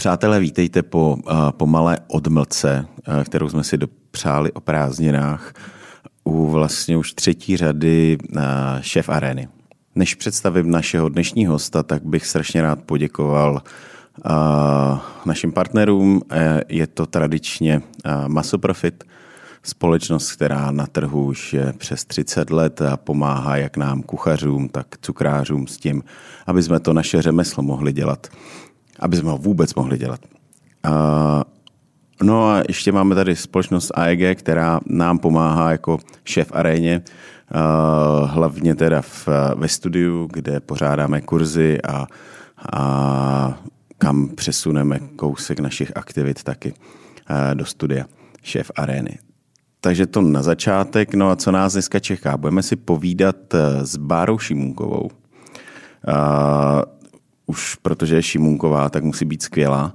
Přátelé, vítejte po, po malé odmlce, kterou jsme si dopřáli o prázdninách u vlastně už třetí řady šéf arény. Než představím našeho dnešního hosta, tak bych strašně rád poděkoval našim partnerům. Je to tradičně Masoprofit, společnost, která na trhu už je přes 30 let a pomáhá jak nám kuchařům, tak cukrářům s tím, aby jsme to naše řemeslo mohli dělat aby jsme ho vůbec mohli dělat. No a ještě máme tady společnost AEG, která nám pomáhá jako šéf aréně, hlavně teda v, ve studiu, kde pořádáme kurzy a, a kam přesuneme kousek našich aktivit taky do studia šéf arény. Takže to na začátek. No a co nás dneska čeká? Budeme si povídat s Bárou Šimunkovou. Už protože je Šimunková, tak musí být skvělá.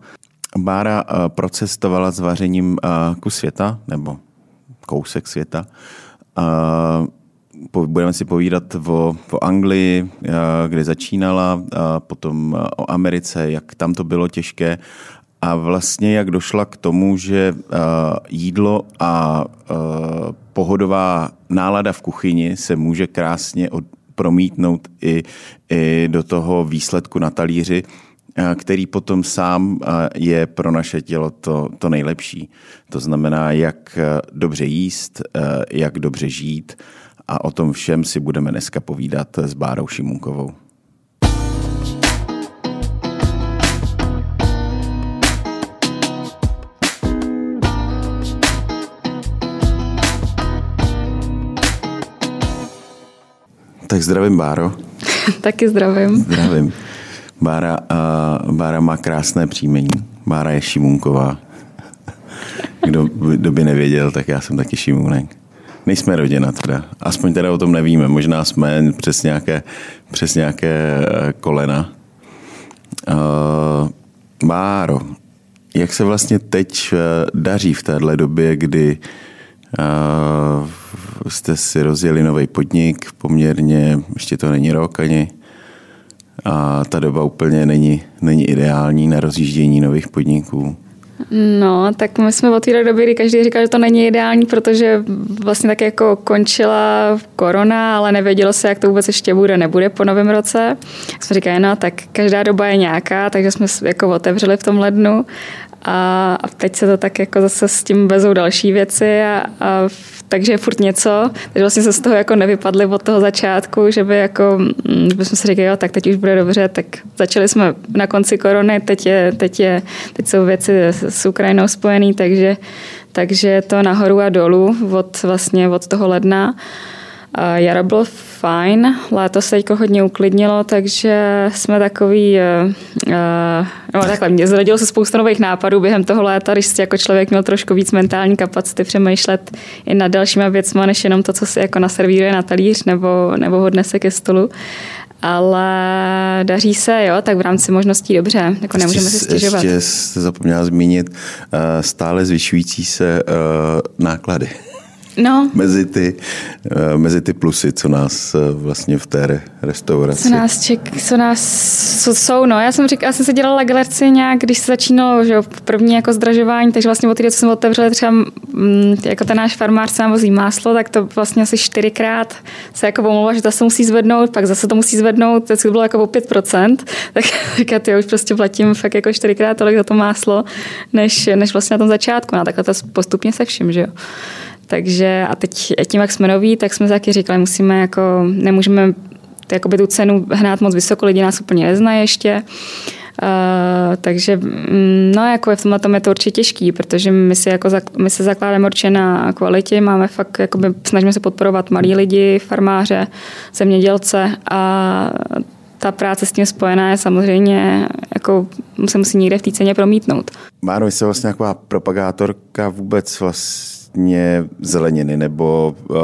Bára uh, procestovala s vařením uh, kus světa, nebo kousek světa. Uh, budeme si povídat o, o Anglii, kde začínala, potom o Americe, jak tam to bylo těžké a vlastně jak došla k tomu, že jídlo a pohodová nálada v kuchyni se může krásně od, promítnout i, i do toho výsledku na talíři, eh, který potom sám eh, je pro naše tělo to, to nejlepší. To znamená, jak eh, dobře jíst, jak dobře žít a o tom všem si budeme dneska povídat s Bárou Šimunkovou. Tak zdravím, Báro. Taky zdravím. Zdravím. Bára, uh, Bára má krásné příjmení. Bára je Šimunková. Kdo, kdo by nevěděl, tak já jsem taky Šimunek. Nejsme rodina teda. Aspoň teda o tom nevíme. Možná jsme přes nějaké, přes nějaké e, kolena. Uh, Báro, jak se vlastně teď e, daří v téhle době, kdy uh, jste si rozjeli nový podnik, poměrně, ještě to není rok ani, a ta doba úplně není, není ideální na rozjíždění nových podniků. No, tak my jsme od té doby, kdy každý říkal, že to není ideální, protože vlastně tak jako končila korona, ale nevědělo se, jak to vůbec ještě bude, nebude po novém roce. Jsme říkali, no, tak každá doba je nějaká, takže jsme jako otevřeli v tom lednu a, teď se to tak jako zase s tím vezou další věci a, a takže je furt něco, takže vlastně se z toho jako nevypadli od toho začátku, že by jako, mm, že bychom si řekli, jo, tak teď už bude dobře, tak začali jsme na konci korony, teď, je, teď, je, teď jsou věci s Ukrajinou spojený, takže, takže to nahoru a dolů od, vlastně od toho ledna. Jaro bylo fajn, léto se jako hodně uklidnilo, takže jsme takový, uh, no takhle, mě zrodilo se spousta nových nápadů během toho léta, když jsi jako člověk měl trošku víc mentální kapacity přemýšlet i nad dalšíma věcma, než jenom to, co si jako naservíruje na talíř nebo, nebo ho se ke stolu. Ale daří se, jo, tak v rámci možností dobře, jako nemůžeme si stěžovat. Ještě jste zapomněla zmínit uh, stále zvyšující se uh, náklady no. mezi, ty, eh, mezi ty plusy, co nás eh, vlastně v té restauraci. Co nás ček, co nás co jsou, no. Já jsem říkala, já jsem se dělala galerci nějak, když se začínalo, že jo, první jako zdražování, takže vlastně od té, co jsme otevřeli třeba mm, jako ten náš farmář sám vozí máslo, tak to vlastně asi čtyřikrát se jako pomluvila, že to se musí zvednout, pak zase to musí zvednout, teď to bylo jako o 5%, tak říká, já už prostě platím fakt jako čtyřikrát tolik za to máslo, než, než vlastně na tom začátku. No, takhle to postupně se vším, že jo. Takže a teď tím, jak jsme noví, tak jsme taky říkali, musíme jako, nemůžeme jakoby tu cenu hnát moc vysoko, lidi nás úplně neznají ještě. Uh, takže mm, no, jako v tomhle tom je to určitě těžký, protože my, si jako, my se zakládáme určitě na kvalitě, máme fakt, jakoby, snažíme se podporovat malí lidi, farmáře, zemědělce a ta práce s tím spojená je samozřejmě, jako se musí někde v té ceně promítnout. Máro, jsi vlastně taková propagátorka vůbec vlastně vlastně zeleniny nebo uh,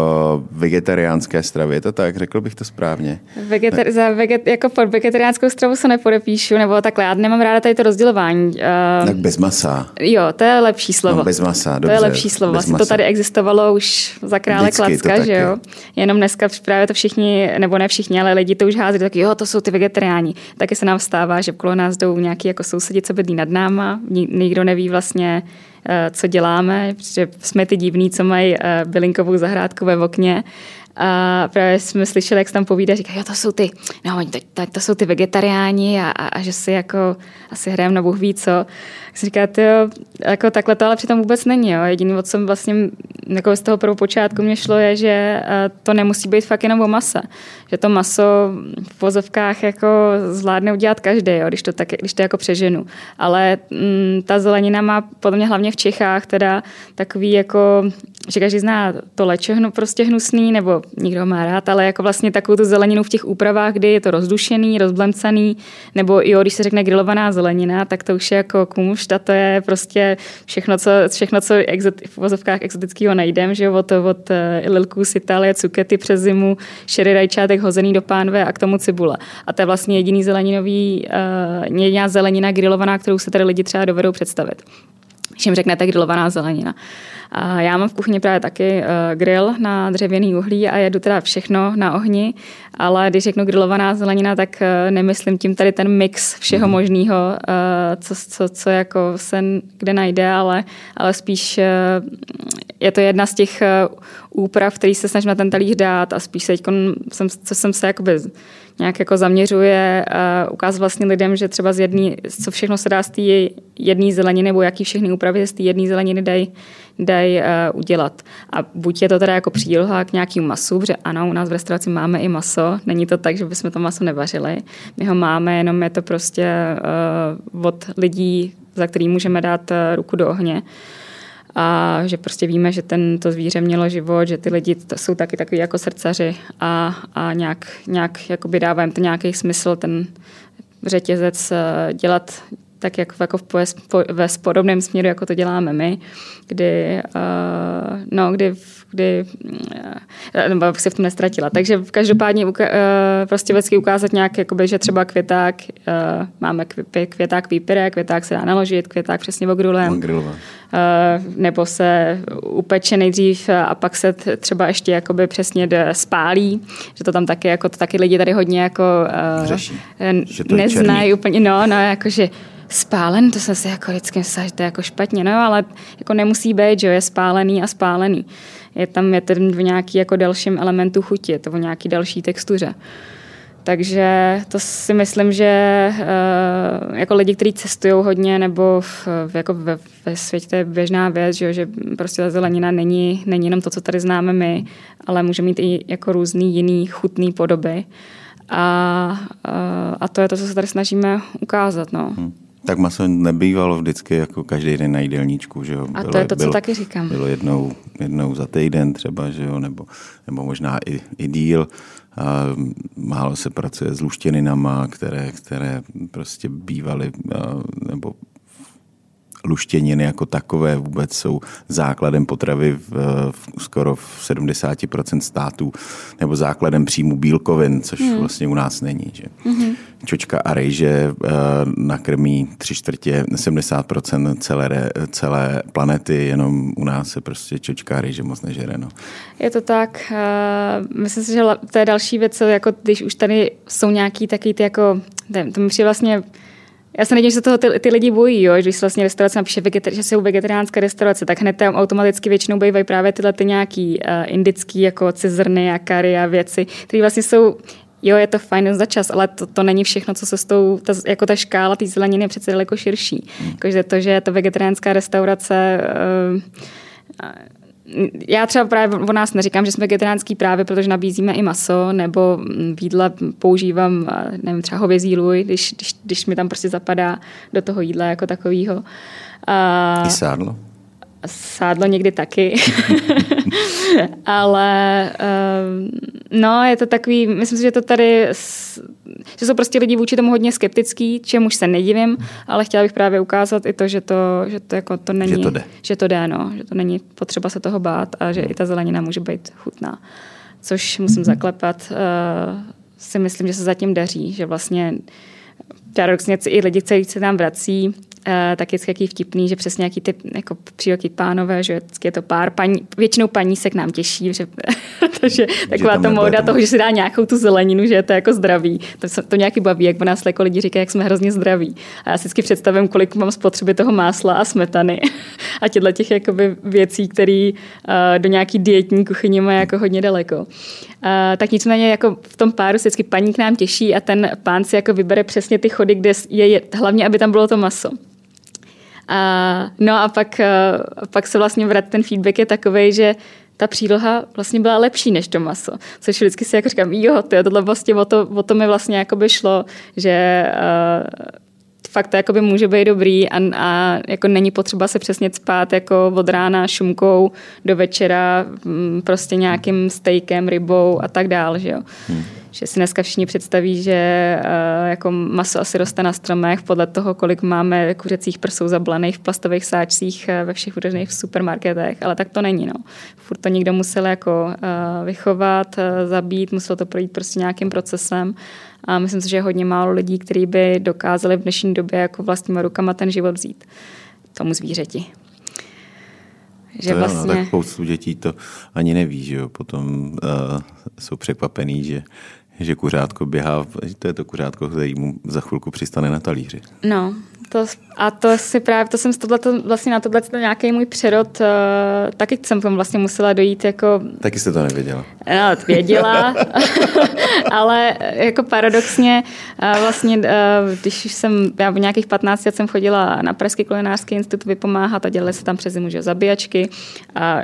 vegetariánské stravy. Je to tak? Řekl bych to správně. Vegetar- za veget- jako pod vegetariánskou stravu se nepodepíšu, nebo takhle. Já nemám ráda tady to rozdělování. Uh, tak bez masa. Jo, to je lepší slovo. No, bez masa, dobře. To je lepší slovo. Vlastně to tady existovalo už za krále Vždycky Klacka, že jo? Jenom dneska právě to všichni, nebo ne všichni, ale lidi to už hází, tak jo, to jsou ty vegetariáni. Taky se nám stává, že okolo nás jdou nějaký jako sousedí, co bydlí nad náma, nikdo neví vlastně, co děláme, protože jsme ty divní, co mají eh, bylinkovou zahrádku ve okně a právě jsme slyšeli, jak se tam povídá, říká, jo, to jsou ty, no, to, to, to jsou ty vegetariáni a, a, a že si jako asi hrajeme na Bůh ví co. Si říká, jo, jako takhle to ale přitom vůbec není. Jo. Jediný, o co vlastně jako z toho prvopočátku mě šlo, je, že to nemusí být fakt jenom o mase. Že to maso v vozovkách jako zvládne udělat každý, jo, když, to tak, když to jako přeženu. Ale m, mm, ta zelenina má podle mě hlavně v Čechách teda takový jako, že každý zná to lečehnu prostě hnusný, nebo nikdo má rád, ale jako vlastně takovou tu zeleninu v těch úpravách, kdy je to rozdušený, rozblemcaný, nebo jo, když se řekne grilovaná zelenina, tak to už je jako kumšta, to je prostě všechno, co, všechno, co exot, v vozovkách exotického najdem, že od, od eh, lilků z Itálie, cukety přes zimu, šery rajčátek hozený do pánve a k tomu cibule. A to je vlastně jediný zeleninový, uh, jediná zelenina grilovaná, kterou se tady lidi třeba dovedou představit. Jim řeknete grilovaná zelenina. A já mám v kuchyni právě taky uh, grill na dřevěný uhlí a jedu teda všechno na ohni, ale když řeknu grillovaná zelenina, tak uh, nemyslím tím tady ten mix všeho mm. možného, uh, co, co, co jako se kde najde, ale, ale spíš je to jedna z těch úprav, který se snažím na ten talíř dát a spíš se jsem, co jsem se jakoby nějak jako zaměřuje uh, ukázat vlastně lidem, že třeba z jedný, co všechno se dá z té jedné zeleniny, nebo jaký všechny úpravy z té jedné zeleniny dají daj, uh, udělat. A buď je to teda jako příloha k nějakému masu, protože ano, u nás v restauraci máme i maso, není to tak, že bychom to maso nevařili. My ho máme, jenom je to prostě uh, od lidí, za který můžeme dát ruku do ohně a že prostě víme, že ten, to zvíře mělo život, že ty lidi to jsou taky takový jako srdcaři a, a nějak, nějak jakoby dává jim to nějaký smysl, ten řetězec eh, dělat tak jak jako v, ve podobném směru, jako to děláme my, kdy, uh, no, kdy, kdy uh, nebo se v tom nestratila. Takže každopádně uh, prostě vždycky ukázat nějak, jakoby, že třeba květák, uh, máme květák výpěrek, květák se dá naložit, květák přesně ogrulem. Nebo se upeče nejdřív a pak se třeba ještě jakoby přesně spálí, že to tam taky, jako to taky lidi tady hodně jako Řeší, neznají úplně, no, no, jakože spálen, to jsem si jako vždycky myslela, že to je jako špatně, no ale jako nemusí být, že jo, je spálený a spálený. Je tam je ten v nějaký jako dalším elementu chuti, je to v nějaký další textuře. Takže to si myslím, že uh, jako lidi, kteří cestují hodně, nebo v, jako ve, ve světě to je běžná věc, že, že prostě ta zelenina není, není jenom to, co tady známe my, ale může mít i jako různý jiný chutný podoby. A, uh, a to je to, co se tady snažíme ukázat. No. Hmm. Tak maso nebývalo vždycky jako každý den na jídelníčku, že jo. A bylo, to je to, co bylo, taky říkám. Bylo jednou, jednou za týden třeba, že jo, nebo, nebo možná i, i díl. A málo se pracuje s luštěninama, které, které prostě bývaly, nebo luštěniny jako takové vůbec jsou základem potravy v, v skoro v 70% států, nebo základem příjmu bílkovin, což hmm. vlastně u nás není. Že? Hmm. Čočka a rejže uh, nakrmí tři čtvrtě, 70% celé, celé planety, jenom u nás se prostě čočka a rejže moc nežere. No. Je to tak. Uh, myslím si, že to je další věc, jako když už tady jsou nějaký taky ty jako, to mi přijde vlastně já se nedím, že se toho ty, ty lidi bojí, jo? když se vlastně restaurace napíše, vegetari- že jsou vegetariánské restaurace, tak hned tam automaticky většinou bývají právě tyhle ty nějaký uh, indický jako cizrny a kary a věci, které vlastně jsou Jo, je to fajn za čas, ale to, to není všechno, co se s tou, ta, jako ta škála té zeleniny je přece daleko širší. Hmm. Jakože to, že je to vegetariánská restaurace, uh, já třeba právě o nás neříkám, že jsme vegetariánský právě, protože nabízíme i maso, nebo v jídle používám, nevím, třeba hovězí luj, když, když, když mi tam prostě zapadá do toho jídla jako takového. I sádlo? Sádlo někdy taky. Ale um, no, je to takový, myslím si, že to tady, že jsou prostě lidi vůči tomu hodně skeptický, čemuž se nedivím, ale chtěla bych právě ukázat i to, že to, že to, jako to není, že to jde, že to jde no, že to není potřeba se toho bát a že i ta zelenina může být chutná. Což musím zaklepat, uh, si myslím, že se zatím daří, že vlastně paradoxně i lidi, kteří se tam vrací, Uh, tak je jaký vtipný, že přesně nějaký ty jako příroky pánové, že je to pár, paní, většinou paní se k nám těší, že, takže taková ta móda toho, že si dá nějakou tu zeleninu, že je to jako zdraví. To, to nějaký baví, jak nás jako lidi říkají, jak jsme hrozně zdraví. A já si vždycky představím, kolik mám spotřeby toho másla a smetany a těchto těch jakoby věcí, které uh, do nějaký dietní kuchyně mají jako hodně daleko. Uh, tak nicméně jako v tom páru se vždycky paní k nám těší a ten pán si jako vybere přesně ty chody, kde je, hlavně, aby tam bylo to maso. A, no a pak, a pak se vlastně vrat, ten feedback je takový, že ta příloha vlastně byla lepší než to maso. Což vždycky si jako říkám, jo, to je tohle vlastně o to, o to mi vlastně jako by šlo, že uh, fakt to jakoby může být dobrý a, a jako není potřeba se přesně spát jako od rána šumkou do večera mm, prostě nějakým stejkem, rybou a tak dál, že jo. Hmm že si dneska všichni představí, že uh, jako maso asi roste na stromech podle toho, kolik máme kuřecích prsou zablaných v plastových sáčcích uh, ve všech v supermarketech, ale tak to není. No. Furt to někdo musel jako uh, vychovat, zabít, muselo to projít prostě nějakým procesem a myslím si, že je hodně málo lidí, kteří by dokázali v dnešní době jako vlastníma rukama ten život vzít tomu zvířeti. Že to vlastně... no, tak spoustu dětí to ani neví, že jo. Potom uh, jsou překvapený, že že kuřátko běhá, to je to kuřátko, který mu za chvilku přistane na talíři. No, to, a to si právě, to jsem tohleto, vlastně na tohle nějaký můj přerod, uh, taky jsem tam vlastně musela dojít jako... Taky jste to nevěděla. No, věděla, ale jako paradoxně uh, vlastně, uh, když jsem, já v nějakých 15 let jsem chodila na Pražský kulinářský institut vypomáhat a dělali se tam přes zimu že, zabíjačky a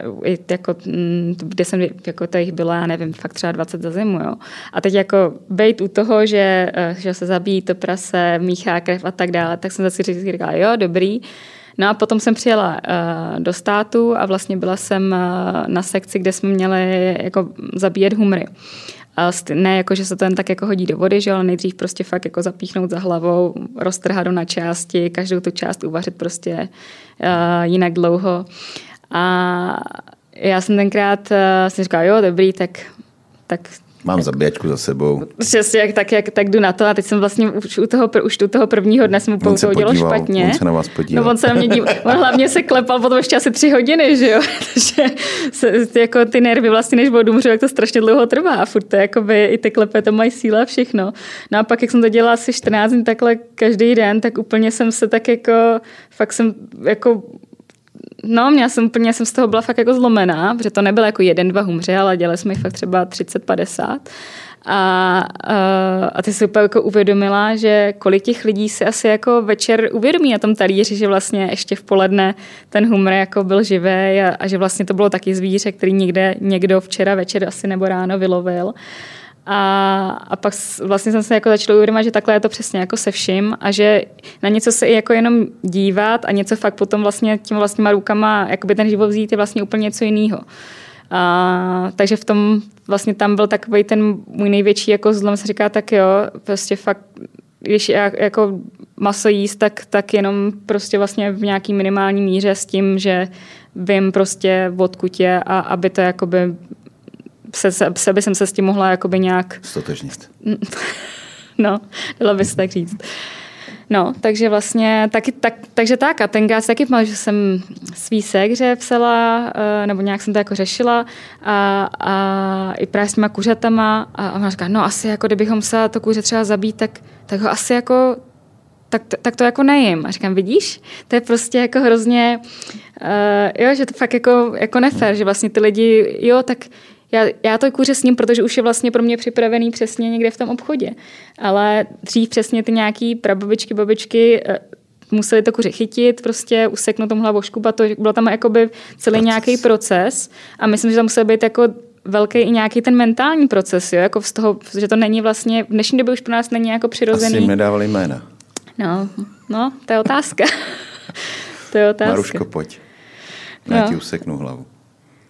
jako, mm, kde jsem, jako to jich bylo, já nevím, fakt třeba 20 za zimu, jo. A teď jako bejt u toho, že, že se zabíjí to prase, míchá krev a tak dále, tak jsem zase si říkala, jo, dobrý. No a potom jsem přijela uh, do státu a vlastně byla jsem uh, na sekci, kde jsme měli jako zabíjet humry. Ne jako, že se to jen tak jako hodí do vody, že ale nejdřív prostě fakt jako zapíchnout za hlavou, roztrhat do na části, každou tu část uvařit prostě uh, jinak dlouho. A já jsem tenkrát jsem říkala, jo, dobrý, tak, tak Mám zabíjačku za sebou. Přesně, jak, tak, jak, tak jdu na to a teď jsem vlastně už u toho, už u toho prvního dne jsem mu to udělal špatně. On se na vás podíval. No on se na mě díval. On hlavně se klepal potom ještě asi tři hodiny, že jo. Takže se, jako ty nervy vlastně, než vodu umřu, jak to strašně dlouho trvá. A furt to jakoby, i ty klepe to mají síla a všechno. No a pak, jak jsem to dělala asi 14 dní takhle každý den, tak úplně jsem se tak jako, fakt jsem jako No, měla jsem úplně, jsem z toho byla fakt jako zlomená, protože to nebylo jako jeden, dva humře, ale dělali jsme jich fakt třeba 30-50. A, a, a ty si úplně jako uvědomila, že kolik těch lidí si asi jako večer uvědomí na tom talíři, že vlastně ještě v poledne ten humor jako byl živý a, a že vlastně to bylo taky zvíře, který někde někdo včera večer asi nebo ráno vylovil. A, a pak vlastně jsem se jako začala uvědomit, že takhle je to přesně jako se vším a že na něco se i jako jenom dívat a něco fakt potom vlastně těma vlastníma rukama jakoby ten život vzít je vlastně úplně něco jiného. A, takže v tom vlastně tam byl takový ten můj největší jako zlom, se říká tak jo, prostě fakt když jako maso jíst, tak, tak jenom prostě vlastně v nějaký minimální míře s tím, že vím prostě odkud je a aby to jakoby se, se, sebe jsem se s tím mohla jakoby nějak... Stotožnit. no, dala by se tak říct. No, takže vlastně, taky, tak, takže tak a ten gás taky mal, že jsem svý sekře psala, eh, nebo nějak jsem to jako řešila a, a i právě s těma kuřatama a ona říká, no asi jako kdybychom se to kuře třeba zabít, tak, tak ho asi jako tak, tak to jako nejím. A říkám, vidíš, to je prostě jako hrozně, uh, jo, že to fakt jako, jako nefér, že vlastně ty lidi, jo, tak já, já to kuře s ním, protože už je vlastně pro mě připravený přesně někde v tom obchodě. Ale dřív přesně ty nějaký prababičky, babičky eh, museli to kuře chytit, prostě useknout tomu hlavu, škubat to, byl tam jakoby celý proces. nějaký proces a myslím, že tam musel být jako velký i nějaký ten mentální proces, jo? Jako z toho, že to není vlastně, v dnešní době už pro nás není jako přirozený. Asi nedávali jména. No, no, to je otázka. to je otázka. Maruško, pojď. Já no. ti useknu hlavu.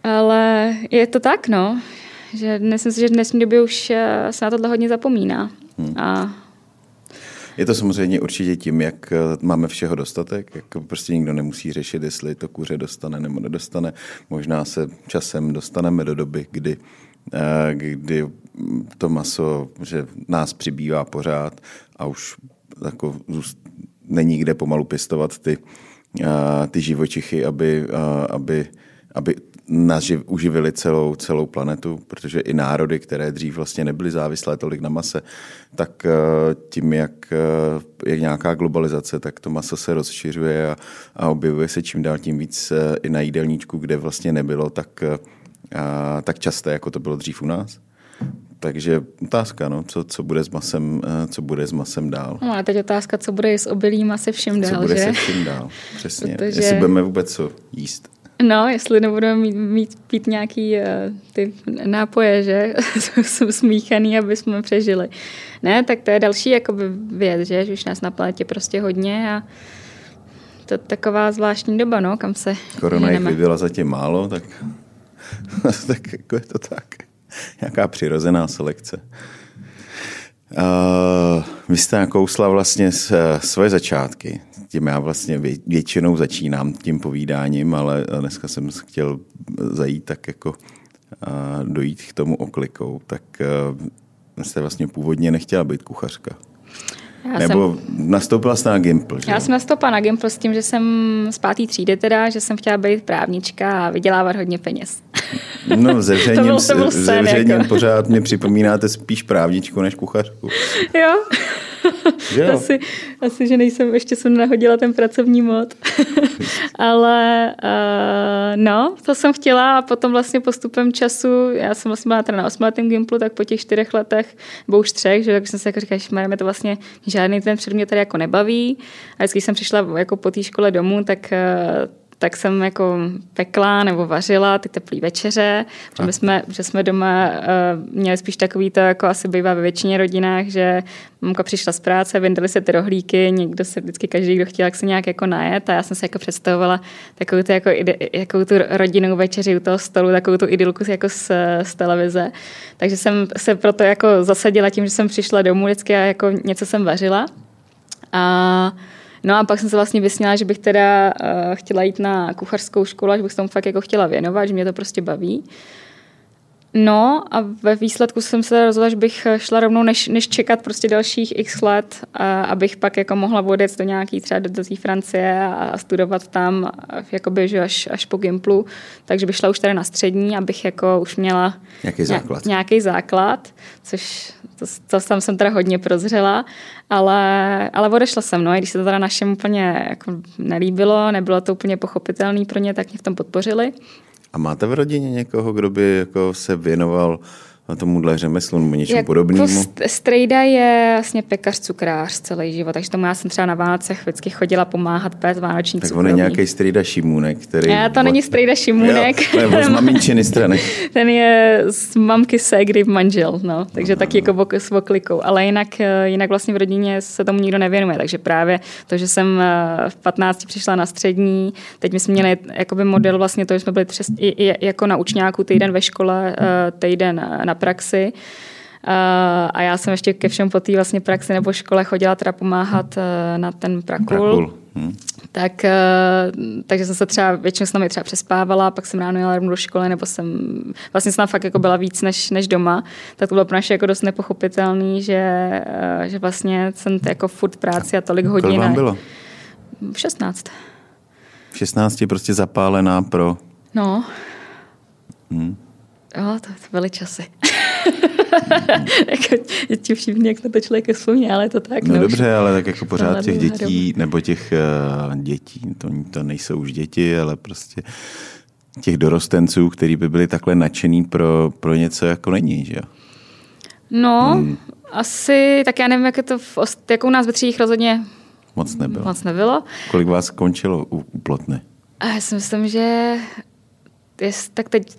Ale je to tak, no. Že myslím si, že v dnešní době už eh, se na tohle hodně zapomíná. Hmm. A je to samozřejmě určitě tím, jak eh, máme všeho dostatek, jak prostě nikdo nemusí řešit, jestli to kuře dostane nebo nedostane. Možná se časem dostaneme do doby, kdy, eh, kdy to maso, že nás přibývá pořád a už jako není kde pomalu pěstovat ty, ty živočichy, aby, aby, aby naživ, uživili celou, celou planetu, protože i národy, které dřív vlastně nebyly závislé tolik na mase, tak tím, jak je nějaká globalizace, tak to maso se rozšiřuje a, a objevuje se čím dál tím víc i na jídelníčku, kde vlastně nebylo tak, tak časté, jako to bylo dřív u nás. Takže otázka, no, co, co, bude s masem, eh, co bude s masem dál. No a teď otázka, co bude s obilím a se vším dál, Co bude že? se vším dál, přesně. Protože... Jestli budeme vůbec co jíst. No, jestli nebudeme mít, mít pít nějaký uh, ty nápoje, že jsou smíchaný, aby jsme přežili. Ne, tak to je další jakoby věc, že, že už nás na planetě prostě hodně a to je taková zvláštní doba, no, kam se Korona jich vybyla zatím málo, tak, tak jako je to tak. nějaká přirozená selekce. Uh, vy jste nakousla vlastně svoje začátky. Tím já vlastně většinou začínám tím povídáním, ale dneska jsem chtěl zajít tak jako uh, dojít k tomu oklikou. Tak uh, jste vlastně původně nechtěla být kuchařka. Já Nebo jsem, nastoupila jste na Gimpl, že? Já jsem nastoupila na Gimpl s tím, že jsem z pátý třídy teda, že jsem chtěla být právnička a vydělávat hodně peněz. No, zevřením, to byl, to byl sen, jako. pořád mě připomínáte spíš právničku než kuchařku. Jo. Jo. Asi, asi, že nejsem, ještě jsem nahodila ten pracovní mod. Ale uh, no, to jsem chtěla a potom vlastně postupem času, já jsem vlastně byla teda na osmletém Gimplu, tak po těch čtyřech letech, nebo už třech, že tak jsem si jako říkala, že mě to vlastně žádný ten předmět tady jako nebaví. A vždycky jsem přišla jako po té škole domů, tak uh, tak jsem jako pekla nebo vařila ty teplé večeře, že, my jsme, že jsme doma uh, měli spíš takový to, jako asi bývá ve většině rodinách, že mamka přišla z práce, vyndali se ty rohlíky, někdo se vždycky každý, kdo chtěl, jak se nějak jako najet a já jsem se jako představovala takovou tu, jako, jako tu rodinnou večeři u toho stolu, takovou tu idylku jako z, z televize. Takže jsem se proto jako zasadila tím, že jsem přišla domů vždycky a jako něco jsem vařila. A No a pak jsem se vlastně vysněla, že bych teda uh, chtěla jít na kuchařskou školu, že bych se tomu fakt jako chtěla věnovat, že mě to prostě baví. No a ve výsledku jsem se rozhodla, že bych šla rovnou, než, než čekat prostě dalších x let, a, abych pak jako mohla odjet do nějaký třeba do, do té Francie a, a studovat tam jakoby, že až, až po Gimplu. Takže bych šla už tady na střední, abych jako už měla nějaký základ, nějaký základ což to, to tam jsem teda hodně prozřela, ale, ale odešla jsem, no, i když se to teda našem úplně jako nelíbilo, nebylo to úplně pochopitelné pro ně, tak mě v tom podpořili. A máte v rodině někoho, kdo by jako se věnoval tomuhle řemeslu nebo něčemu jako podobnému? Strejda je vlastně pekař, cukrář celý život, takže tomu já jsem třeba na Vánocech vždycky chodila pomáhat pét vánoční Tak on je nějaký Strejda Šimůnek, který... Ne, to není Strejda Šimůnek. Jo, to je z maminčiny strany. Ten je z mamky ségry manžel, no, takže taky jako s oklikou, ale jinak, eh, jinak vlastně v rodině se tomu nikdo nevěnuje, takže právě to, že jsem eh, v 15 přišla na střední, teď my jsme měli jakoby model vlastně to, že jsme byli přes, i, i, jako na učňáku týden ve škole, eh, týden na praxi. A já jsem ještě ke všem po té vlastně praxi nebo škole chodila teda pomáhat e, na ten prakul. prakul. Hmm. Tak, e, takže jsem se třeba, většinou s námi třeba přespávala, pak jsem ráno jela do školy, nebo jsem, vlastně jsem fakt jako byla víc než, než doma, tak to bylo pro naše jako dost nepochopitelný, že, že vlastně jsem jako furt práci a tolik hodin. Kolik vám bylo? V 16. V 16 prostě zapálená pro... No. Hmm. Jo, to, byly časy. jako, ti všichni, jak na to člověk vzpomíná, ale to tak. No, no dobře, ale tak jako pořád těch dětí, nebo těch uh, dětí, to, to nejsou už děti, ale prostě těch dorostenců, který by byli takhle nadšený pro, pro něco, jako není, že jo? No, hmm. asi, tak já nevím, jak je to, v, jako u nás ve třídích rozhodně moc nebylo. Moc nebylo. Kolik vás skončilo u, u plotny? A já si myslím, že jest, tak teď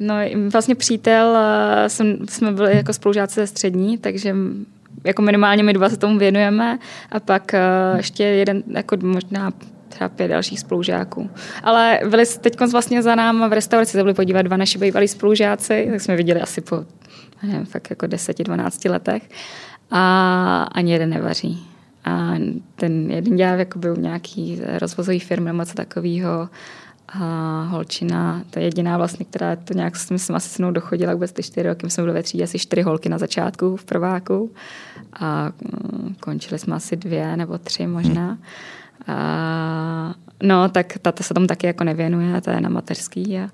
No, vlastně přítel, jsem, jsme byli jako spolužáci ze střední, takže jako minimálně my dva se tomu věnujeme a pak ještě jeden, jako možná třeba pět dalších spolužáků. Ale byli teď vlastně za náma v restauraci, se byli podívat dva naši bývalí spolužáci, tak jsme viděli asi po nevím, fakt jako 10-12 letech a ani jeden nevaří. A ten jeden dělá jakoby u nějaký rozvozový firmy nebo co takového. A holčina, to je jediná vlastně, která to nějak, myslím, asi se mnou dochodila vůbec ty čtyři roky. My jsme byli ve třídě asi čtyři holky na začátku v prváku a mm, končili jsme asi dvě nebo tři možná. A, no, tak tata se tomu taky jako nevěnuje, ta je na mateřský a,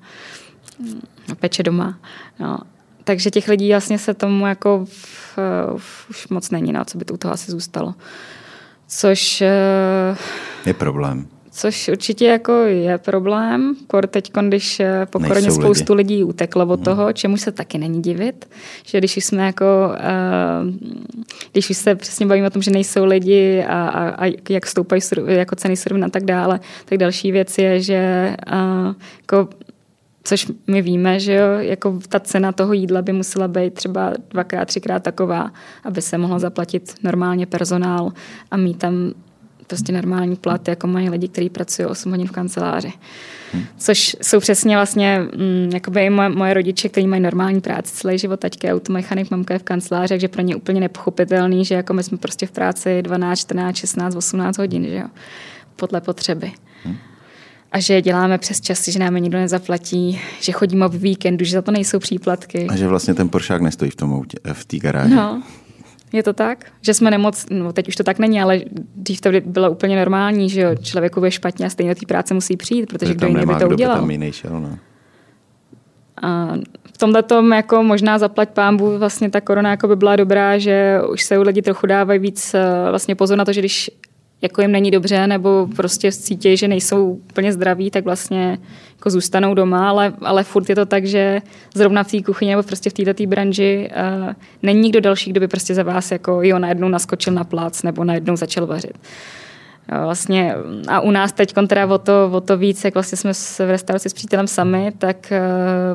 a peče doma. No, takže těch lidí vlastně se tomu jako v, v, už moc není, no, co by to u toho asi zůstalo. Což... Eh, je problém. Což určitě jako je problém. Kor teď, když eh, po koroně spoustu lidi. lidí uteklo od hmm. toho, čemu se taky není divit, že když jsme jako, uh, když už se přesně bavíme o tom, že nejsou lidi a, a, a jak stoupají jako ceny surovin a tak dále, tak další věc je, že uh, jako Což my víme, že jo, jako ta cena toho jídla by musela být třeba dvakrát, třikrát taková, aby se mohlo zaplatit normálně personál a mít tam prostě normální plat, jako mají lidi, kteří pracují 8 hodin v kanceláři. Hmm. Což jsou přesně vlastně mm, jakoby i moje, moje rodiče, kteří mají normální práci celý život, taťka je automechanik, mamka je v kanceláři, takže pro ně úplně nepochopitelný, že jako my jsme prostě v práci 12, 14, 16, 18 hodin, že jo, podle potřeby. Hmm a že děláme přes časy, že nám nikdo nezaplatí, že chodíme v víkendu, že za to nejsou příplatky. A že vlastně ten Poršák nestojí v tom autě, v té garáži. No, je to tak? Že jsme nemoc, no teď už to tak není, ale dřív to bylo úplně normální, že jo, člověku je špatně a stejně do té práce musí přijít, protože kdo jiný by to udělal. By tam jiný šel, no. A v tomhle tom jako možná zaplať pámbu vlastně ta korona jako by byla dobrá, že už se u lidi trochu dávají víc eh, vlastně pozor na to, že když jako jim není dobře, nebo prostě cítí, že nejsou úplně zdraví, tak vlastně jako zůstanou doma, ale, ale furt je to tak, že zrovna v té kuchyni nebo prostě v této branži uh, není nikdo další, kdo by prostě za vás jako jo, najednou naskočil na plac nebo najednou začal vařit. Vlastně, a u nás teď teda o to, o to víc, jak vlastně jsme v restauraci s přítelem sami, tak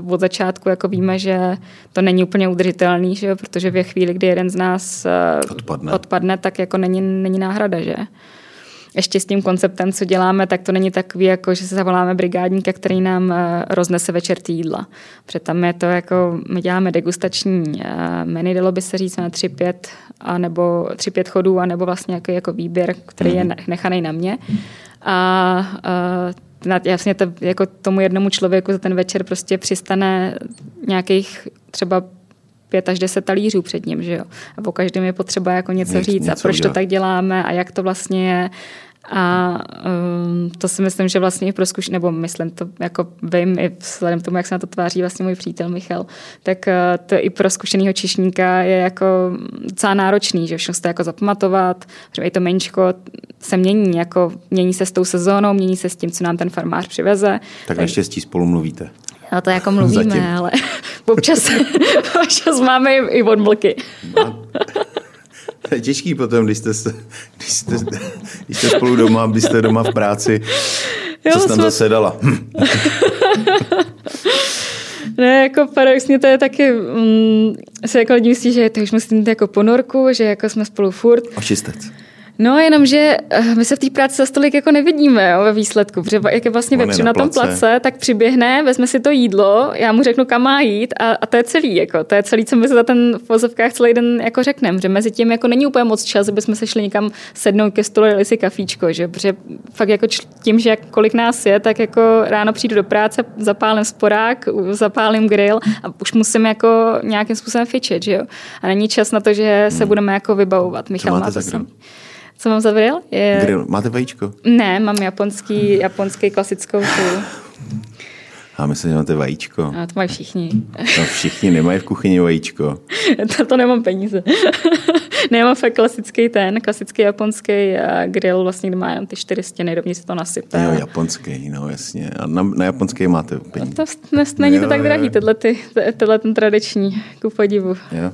uh, od začátku jako víme, že to není úplně udržitelný, že jo? protože v chvíli, kdy jeden z nás uh, odpadne. odpadne, tak jako není, není náhrada, že? Ještě s tím konceptem, co děláme, tak to není takový, jako že se zavoláme brigádníka, který nám eh, roznese večer ty jídla. Protože tam je to jako, my děláme degustační eh, menu, dalo by se říct na tři, pět, a nebo tři, pět chodů, a nebo vlastně jako, jako výběr, který je mhm. nechaný na mě. A, a eh, jasně to, jako tomu jednomu člověku za ten večer prostě přistane nějakých třeba pět až deset talířů před ním, že jo. A po každém je potřeba jako něco říct něco a proč udělat. to tak děláme a jak to vlastně je. A um, to si myslím, že vlastně i pro zkuš, nebo myslím to jako vím, i vzhledem tomu, jak se na to tváří vlastně můj přítel Michal, tak uh, to i pro zkušeného čišníka je jako docela náročný, že všechno to jako zapamatovat, že i to menčko se mění, jako mění se s tou sezónou, mění se s tím, co nám ten farmář přiveze. Tak, tak naštěstí spolu mluvíte. No to jako mluvíme, Zatím. ale občas, občas máme i, odmlky. To je těžký potom, když jste, když jste, když jste spolu doma, když jste doma v práci, jo, co jsi tam jsme... zasedala. Ne, jako paradoxně to je taky, mm, se jako lidi myslí, že to už musím mít jako ponorku, že jako jsme spolu furt. Očistec. No, jenomže eh, my se v té práci za stolik jako nevidíme jo, ve výsledku, protože jak je vlastně vepřu na, na tom place, tak přiběhne, vezme si to jídlo, já mu řeknu, kam má jít a, a to je celý, jako, to je celý, co my se za ten v vozovkách celý den jako řekneme, že mezi tím jako není úplně moc čas, aby jsme se šli někam sednout ke stolu, dali si kafíčko, že, protože fakt jako tím, že jak, kolik nás je, tak jako ráno přijdu do práce, zapálím sporák, zapálím grill a už musím jako nějakým způsobem fičet, že jo. A není čas na to, že se hmm. budeme jako vybavovat. Michal má to co mám za Je... Grill. Máte vajíčko? Ne, mám japonský, japonský klasickou tu. A myslím, že máte vajíčko. A to mají všichni. No všichni nemají v kuchyni vajíčko. to, to nemám peníze. ne, mám fakt klasický ten, klasický japonský grill, vlastně, kde má jenom ty čtyři stěny, dovnitř se to nasype. Jo, japonský, no jasně. A na, na japonský máte peníze. To, to není to tak drahý, tenhle, ty, tenhle ten tradiční, ku podivu. Jo.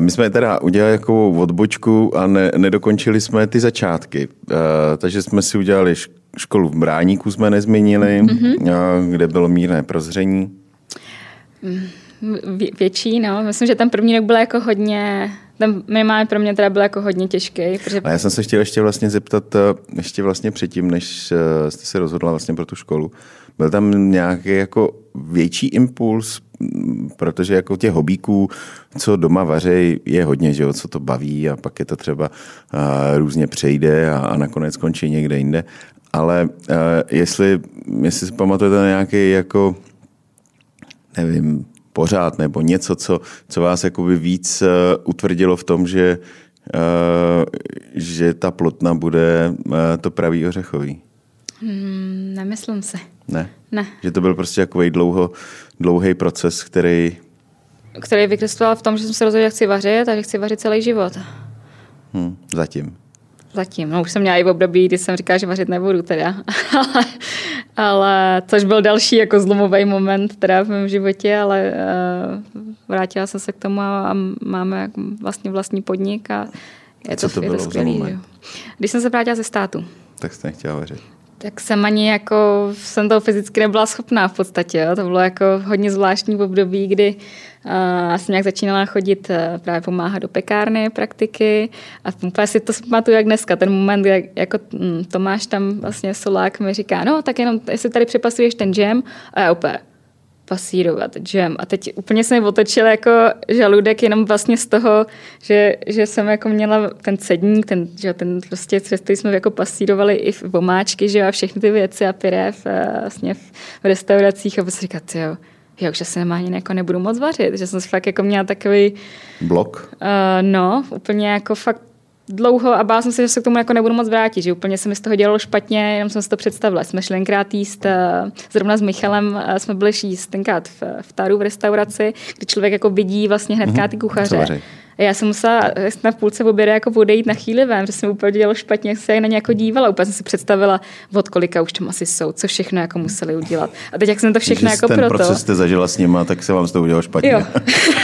My jsme teda udělali jako odbočku a ne, nedokončili jsme ty začátky. Takže jsme si udělali školu v Bráníku, jsme nezměnili, mm-hmm. kde bylo mírné prozření. Vě, větší, no. Myslím, že ten první rok byl jako hodně ten minimálně pro mě teda byl jako hodně těžký. Protože... A já jsem se chtěl ještě vlastně zeptat, eh, ještě vlastně předtím, než eh, jste se rozhodla vlastně pro tu školu, byl tam nějaký jako větší impuls, protože jako těch hobíků, co doma vařej, je hodně, že jo, co to baví a pak je to třeba různě přejde a, a nakonec končí někde jinde. Ale jestli, jestli si pamatujete na nějaký jako, nevím, pořád nebo něco, co, co vás jakoby víc utvrdilo v tom, že, že ta plotna bude to pravý ořechový? Hmm, nemyslím si. Ne? Ne. Že to byl prostě takový dlouho, dlouhý proces, který... Který vykresloval v tom, že jsem se rozhodl, že chci vařit a že chci vařit celý život. Hmm, zatím. Zatím. No už jsem měla i v období, kdy jsem říkala, že vařit nebudu teda. ale, ale což byl další jako zlomový moment teda v mém životě, ale uh, vrátila jsem se k tomu a, a máme vlastně vlastní podnik a je Co to, to je to bylo skvělý. Když jsem se vrátila ze státu, Tak jste nechtěla vařit. Tak jsem ani jako, jsem toho fyzicky nebyla schopná v podstatě. Jo. To bylo jako hodně zvláštní období, kdy uh, jsem nějak začínala chodit uh, právě pomáhat do pekárny, praktiky a úplně si to pamatuju jak dneska, ten moment, jak jako mm, Tomáš tam vlastně Solák mi říká, no tak jenom, jestli tady přepasuješ ten džem a já úplně, pasírovat džem. A teď úplně se mi otočil jako žaludek jenom vlastně z toho, že, že jsem jako měla ten cedník, ten, že jo, ten prostě, přes který jsme jako pasírovali i v omáčky, že jo, a všechny ty věci a pirev a vlastně v, v restauracích a prostě říkat, jo, jo, že se ani jako nebudu moc vařit, že jsem fakt jako měla takový, Blok? uh, no, úplně jako fakt dlouho a bála jsem se, že se k tomu jako nebudu moc vrátit, že úplně se mi z toho dělalo špatně, jenom jsem si to představila. Jsme šli tenkrát jíst, eh, zrovna s Michalem eh, jsme byli jíst tenkrát v, v Taru v restauraci, kdy člověk jako vidí vlastně hnedka ty Co kuchaře. A já jsem musela na půlce oběda jako odejít na chvíli ven, že jsem úplně dělalo špatně, jak se na ně jako dívala. Úplně jsem si představila, od kolika už tam asi jsou, co všechno jako museli udělat. A teď jak jsem to všechno Že jako ten proto. proces jste zažila s nima, tak se vám z toho udělalo špatně. Jo.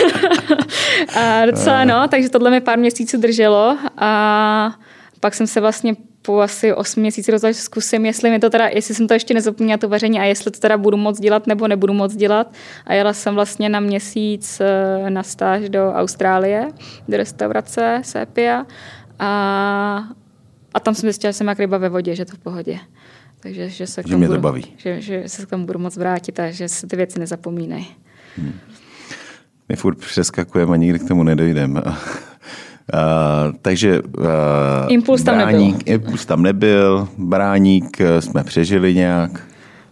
a docela no, takže tohle mi pár měsíců drželo a pak jsem se vlastně po asi 8 měsících rozhodla, že zkusím, jestli mi to teda, jestli jsem to ještě nezapomněla to vaření a jestli to teda budu moc dělat nebo nebudu moc dělat. A jela jsem vlastně na měsíc eh, na stáž do Austrálie, do restaurace Sepia a, a tam jsem zjistila, že jsem jak ryba ve vodě, že to v pohodě. Takže že se k Že tomu mě to budu, baví. Že, že se k tomu budu moc vrátit a že se ty věci nezapomínají. My furt přeskakujeme a nikdy k tomu nedojdeme. Uh, takže uh, Impuls tam bráník, impuls tam nebyl, bráník uh, jsme přežili nějak.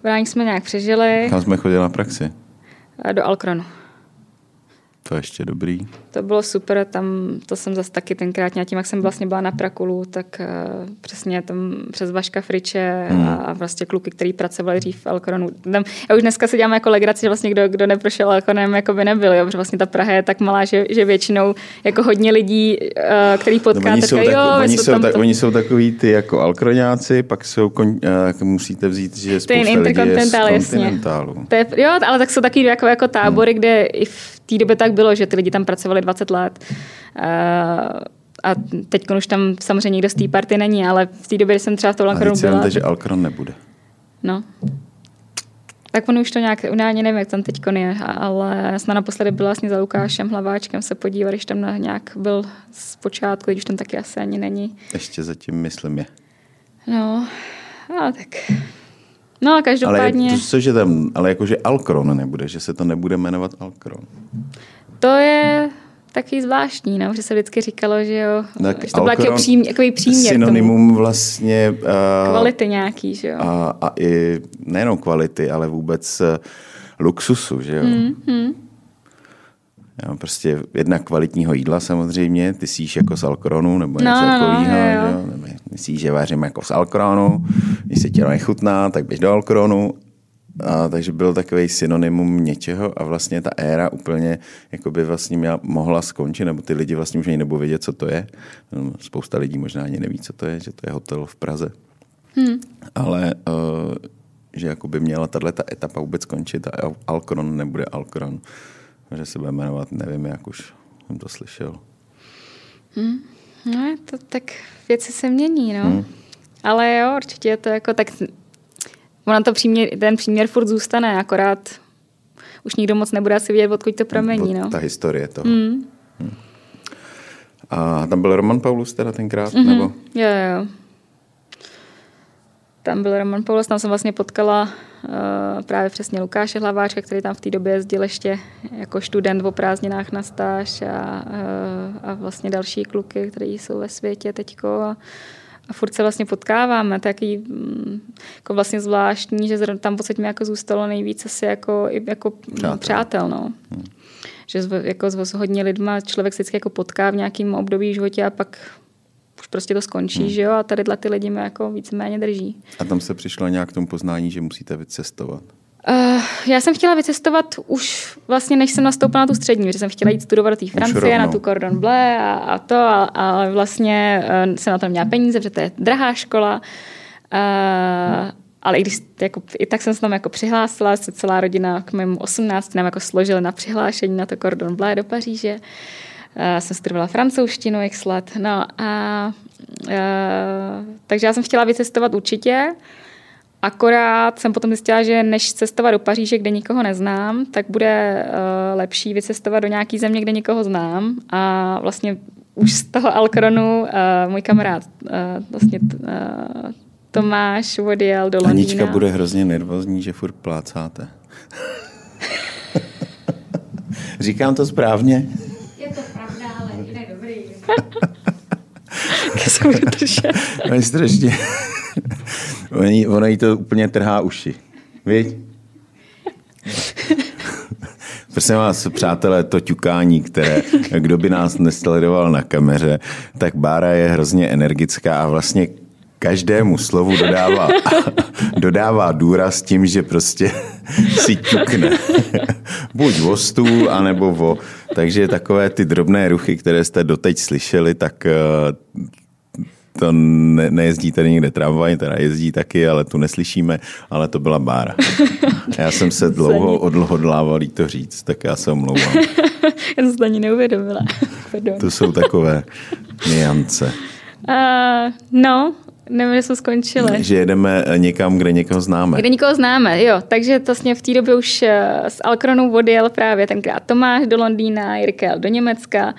Bráník jsme nějak přežili Kam jsme chodili na praxi? a do Alkronu. To je ještě dobrý. To bylo super, tam to jsem zase taky tenkrát tím, jak jsem vlastně byla na Prakulu, tak uh, přesně tam přes Vaška Friče hmm. a, a vlastně kluky, který pracovali dřív v Alkronu. Tam, já už dneska si dělám jako legraci, že vlastně kdo, kdo neprošel Alkronem, jako by nebyl, jo, protože vlastně ta Praha je tak malá, že, že většinou jako hodně lidí, uh, který No, potkáte, oni, jsou takový, jo, oni, jsou tak, to. oni jsou takový ty jako alkroňáci, pak jsou, kon, uh, musíte vzít, že spousta lidí je z interkontinentál, jasně. kontinentálu. To je, jo, ale tak jsou taky jako, jako tábory, hmm. kde i v té době tak bylo, že ty lidi tam pracovali 20 let. Uh, a teď už tam samozřejmě nikdo z té party není, ale v té době, kdy jsem třeba v tom si byla, vemte, že Alkron nebude. no. Tak on už to nějak, já ani nevím, jak tam teď je, ale snad naposledy byla vlastně za Lukášem Hlaváčkem se podívat, když tam na, nějak byl z počátku, když už tam taky asi ani není. Ještě zatím myslím je. No, a tak. No a Ale každopádně... to, cože tam, ale jakože Alkron nebude, že se to nebude jmenovat Alkron. To je takový zvláštní, no, že se vždycky říkalo, že jo, Tak že to byl takový, přím, takový příměr tomu. Synonymum vlastně uh, Kvality nějaký, že jo. a, a i nejenom kvality, ale vůbec uh, luxusu, že jo. Mm, mm. Jo, prostě jedna kvalitního jídla samozřejmě, ty síš jako z Alkronu nebo No, něco no, no, takového, jo, jo. jo, myslíš, že vařím jako z Alkronu, když se ti to nechutná, tak běž do Alkronu. A, takže byl takový synonymum něčeho a vlastně ta éra úplně jako by vlastně měla, mohla skončit, nebo ty lidi vlastně už ani nebudou vědět, co to je. Spousta lidí možná ani neví, co to je, že to je hotel v Praze. Hmm. Ale uh, že jako by měla tahle ta etapa vůbec skončit a Alkron nebude Alkron. Že se bude jmenovat, nevím, jak už jsem to slyšel. Hmm. No, to tak věci se mění, no. Hmm. Ale jo, určitě je to jako tak... Ona to příměr, ten příměr furt zůstane, akorát už nikdo moc nebude asi vědět, odkud to pramení, no. Ta historie toho. Hmm. A tam byl Roman Paulus teda tenkrát? Mm-hmm. Nebo? Jo, jo. Tam byl Roman Paulus, tam jsem vlastně potkala uh, právě přesně Lukáše Hlaváčka, který tam v té době jezdil ještě jako student o prázdninách na stáž a, uh, a vlastně další kluky, kteří jsou ve světě teďko. A, a furt se vlastně potkáváme, taky mm, jako vlastně zvláštní, že tam v podstatě mi jako zůstalo nejvíc asi jako, jako přátel. přátel no. hmm. Že s, jako s hodně lidma člověk se vždycky jako potká v nějakém období životě a pak už prostě to skončí, hmm. že jo, a tady ty lidi mě jako víceméně drží. A tam se přišlo nějak k tomu poznání, že musíte vycestovat? Uh, já jsem chtěla vycestovat už vlastně, než jsem nastoupila na tu střední, že jsem chtěla jít studovat do té Francie, na tu Cordon Bleu a, a to, ale vlastně uh, jsem na to měla peníze, protože to je drahá škola. Uh, ale i, když, jako, i tak jsem se tam jako přihlásila, se celá rodina k mému 18 nám jako složili na přihlášení na to Cordon Bleu do Paříže. Uh, jsem studovala francouzštinu x let. No a uh, takže já jsem chtěla vycestovat určitě. Akorát jsem potom zjistila, že než cestovat do Paříže, kde nikoho neznám, tak bude uh, lepší vycestovat do nějaký země, kde nikoho znám. A vlastně už z toho Alkronu uh, můj kamarád uh, vlastně uh, Tomáš odjel do Londýna. Anička bude hrozně nervózní, že furt plácáte. Říkám to správně? Je to pravda, ale jinak dobrý. Se budu držet. strašně... ono jí to úplně trhá uši. Víš? Prosím vás, přátelé, to ťukání, které, kdo by nás nesledoval na kameře, tak Bára je hrozně energická a vlastně každému slovu dodává, dodává důraz tím, že prostě si ťukne. Buď o stůl, anebo vo. Takže takové ty drobné ruchy, které jste doteď slyšeli, tak eh, to ne, nejezdí tady někde tramvaj, teda jezdí taky, ale tu neslyšíme, ale to byla bára. Já jsem se dlouho odhodlával to říct, tak já se omlouvám. já jsem to ani neuvědomila. to jsou takové niance. Uh, no, Nevím, kde jsme skončili. Že jedeme někam, kde někoho známe. Kde někoho známe, jo. Takže to vlastně v té době už eh, z Alkronu odjel právě tenkrát Tomáš do Londýna, Jirkel do Německa.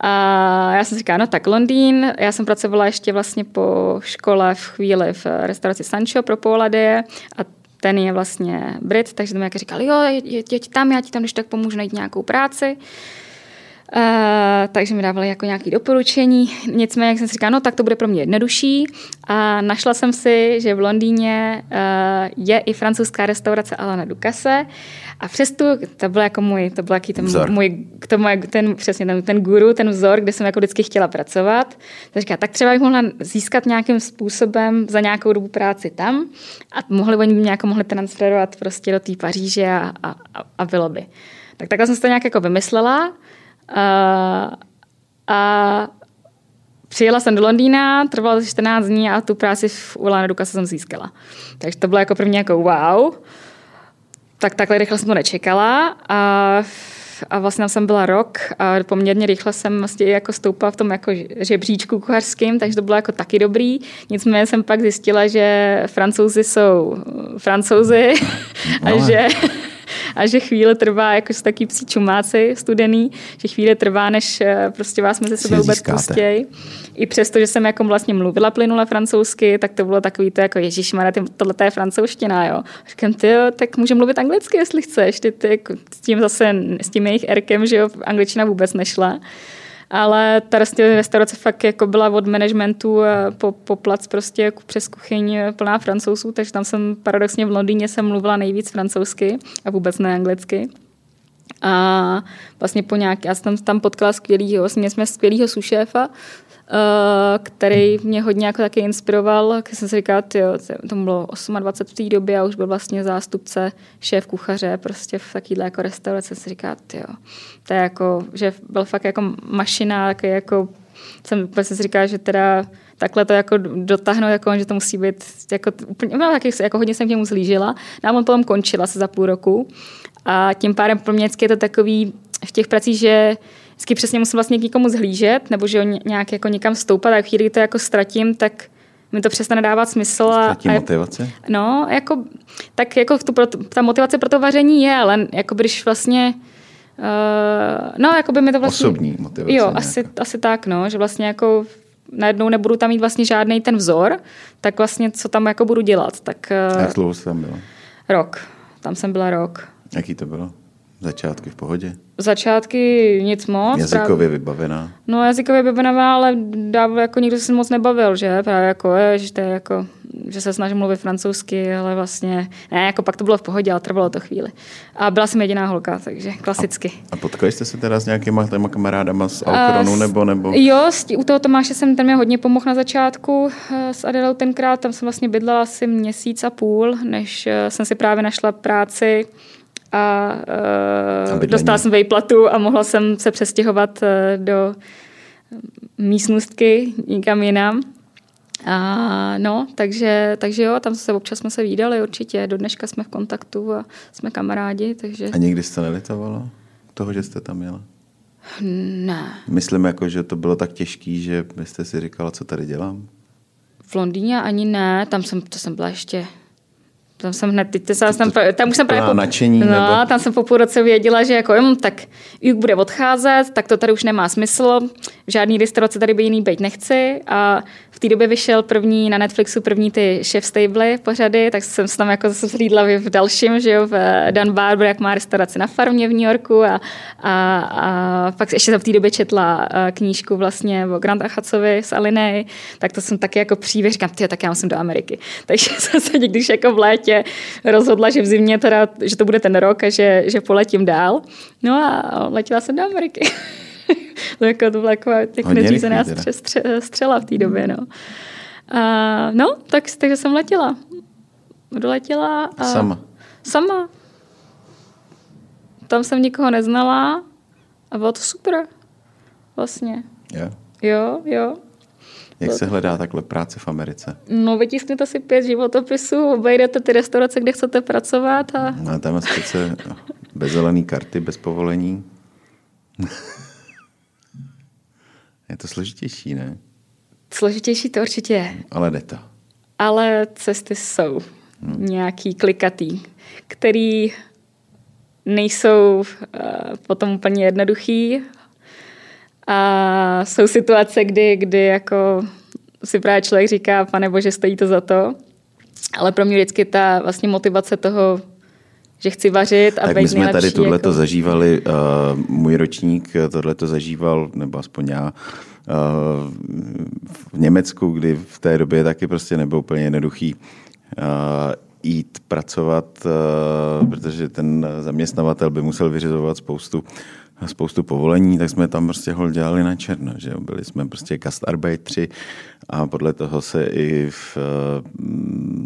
A já jsem říkala, no tak Londýn, já jsem pracovala ještě vlastně po škole v chvíli v restauraci Sancho pro Poladie a ten je vlastně Brit, takže mi říkal, jo, jeď tam, já ti tam když tak pomůžu najít nějakou práci. Uh, takže mi dávali jako nějaké doporučení. Nicméně, jak jsem si říkala, no tak to bude pro mě jednodušší. A našla jsem si, že v Londýně uh, je i francouzská restaurace Alana Ducasse. A přesto to byl jako můj, to byl jaký ten vzor. můj, to můj, ten, přesně ten, ten guru, ten vzor, kde jsem jako vždycky chtěla pracovat. Tak říká, tak třeba bych mohla získat nějakým způsobem za nějakou dobu práci tam a mohli oni mě jako mohli transferovat prostě do té Paříže a, a, a, bylo by. Tak takhle jsem si to nějak jako vymyslela. A, a přijela jsem do Londýna, trvalo to 14 dní a tu práci v Ulana Duka jsem získala. Takže to bylo jako mě jako wow. Tak takhle rychle jsem to nečekala a a vlastně jsem byla rok a poměrně rychle jsem vlastně jako stoupala v tom jako žebříčku kuchařským, takže to bylo jako taky dobrý. Nicméně jsem pak zjistila, že francouzi jsou francouzi a no, že a že chvíli trvá, jako jsou taky psí čumáci studený, že chvíli trvá, než eh, prostě vás mezi sebe vůbec pustěj. I přesto, že jsem jako vlastně mluvila plynule francouzsky, tak to bylo takový to jako ježišmarja, tohle je francouzština, jo. Říkám, ty jo, tak můžeme mluvit anglicky, jestli chceš. Ty, ty, jako s tím zase, s tím jejich erkem, že jo, angličtina vůbec nešla ale ta restaurace fakt jako byla od managementu eh, po, po plac prostě jako přes kuchyň eh, plná francouzů, takže tam jsem paradoxně v Londýně jsem mluvila nejvíc francouzsky a vůbec ne anglicky. A vlastně po nějak, já jsem tam potkala skvělýho, vlastně jsme skvělýho sušéfa, který mě hodně jako taky inspiroval, když jsem si říkala, tyjo, to bylo 28 v té době a už byl vlastně zástupce šéf kuchaře prostě v takovýhle jako restauraci, si říká, tyjo, to je jako, že byl fakt jako mašina, jako, jako jsem vlastně si říkala, že teda takhle to jako dotáhnout, jako, že to musí být jako úplně, no, taky, jako hodně jsem k němu zlížila. No a on potom končila se za půl roku a tím pádem pro mě je to takový v těch pracích, že vždycky přesně musím vlastně k někomu zhlížet, nebo že nějak jako někam stoupat a chvíli to jako ztratím, tak mi to přestane dávat smysl. A, Ztratí a, motivace? No, jako, tak jako tu, ta motivace pro to vaření je, ale jako když vlastně Uh, no, jako by mi to vlastně... Osobní motivace. Jo, asi, asi tak, no, že vlastně jako najednou nebudu tam mít vlastně žádný ten vzor, tak vlastně co tam jako budu dělat. Tak, uh, jak dlouho jsi tam byla? Rok. Tam jsem byla rok. Jaký to bylo? Začátky v pohodě? Začátky nic moc. Jazykově právě. vybavená? No jazykově vybavená, ale dávno jako nikdo se moc nebavil, že? Právě jako, je, že to je jako že se snažím mluvit francouzsky, ale vlastně, ne, jako pak to bylo v pohodě, ale trvalo to chvíli. A byla jsem jediná holka, takže klasicky. A, a potkali jste se teda s nějakýma těma kamarádama z Alkronu, nebo, nebo? Jo, u toho Tomáše jsem, ten mě hodně pomohl na začátku eh, s Adelou tenkrát, tam jsem vlastně bydlela asi měsíc a půl, než eh, jsem si právě našla práci a uh, dostala jsem vejplatu a mohla jsem se přestěhovat uh, do místnostky někam jinam. A no, takže, takže jo, tam se občas jsme se výdali určitě, do dneška jsme v kontaktu a jsme kamarádi, takže... A nikdy jste nelitovala toho, že jste tam měla? Ne. Myslím jako, že to bylo tak těžký, že byste si říkala, co tady dělám? V Londýně ani ne, tam jsem, to jsem byla ještě tam jsem hned, teď jsem, tam, tam už jsem právě po, nadšení, no, nebo? tam jsem po půl roce věděla, že jako, jem, tak Juk bude odcházet, tak to tady už nemá smysl, v žádný restaurace tady by jiný být nechci a té době vyšel první na Netflixu první ty Chef Stable pořady, tak jsem se tam jako zase slídla v dalším, že jo, v eh, Dan Barber, jak má restauraci na farmě v New Yorku a, a, a pak ještě jsem v té době četla eh, knížku vlastně o Grant Achacovi z Alinej, tak to jsem taky jako příběh, říkám, ty, tak já musím do Ameriky. Takže jsem se když jako v létě rozhodla, že v zimě teda, že to bude ten rok a že, že poletím dál. No a letěla jsem do Ameriky. to, jako, to byla jako, jako neřízená stře, stře, střela v té době. No. A, no, tak, takže jsem letěla. Doletěla. A sama? Sama. Tam jsem nikoho neznala a bylo to super. Vlastně. Jo? Jo, jo. Jak se hledá takhle práce v Americe? No, vytiskněte si pět životopisů, obejdete ty restaurace, kde chcete pracovat. A... No, tam je přece bez zelený karty, bez povolení. Je to složitější, ne? Složitější to určitě je. Ale jde to. Ale cesty jsou hmm. nějaký klikatý, který nejsou uh, potom úplně jednoduchý. A jsou situace, kdy, kdy jako si právě člověk říká, pane bože, stojí to za to. Ale pro mě vždycky ta vlastně motivace toho že chci vařit a Tak my jsme tady tohle jako... zažívali, uh, můj ročník tohle to zažíval, nebo aspoň já, uh, v Německu, kdy v té době taky prostě nebylo úplně jednoduchý uh, jít pracovat, uh, protože ten zaměstnavatel by musel vyřizovat spoustu spoustu povolení, tak jsme tam prostě hol dělali na černo, že jo? byli jsme prostě kastarbeitři a podle toho se i v,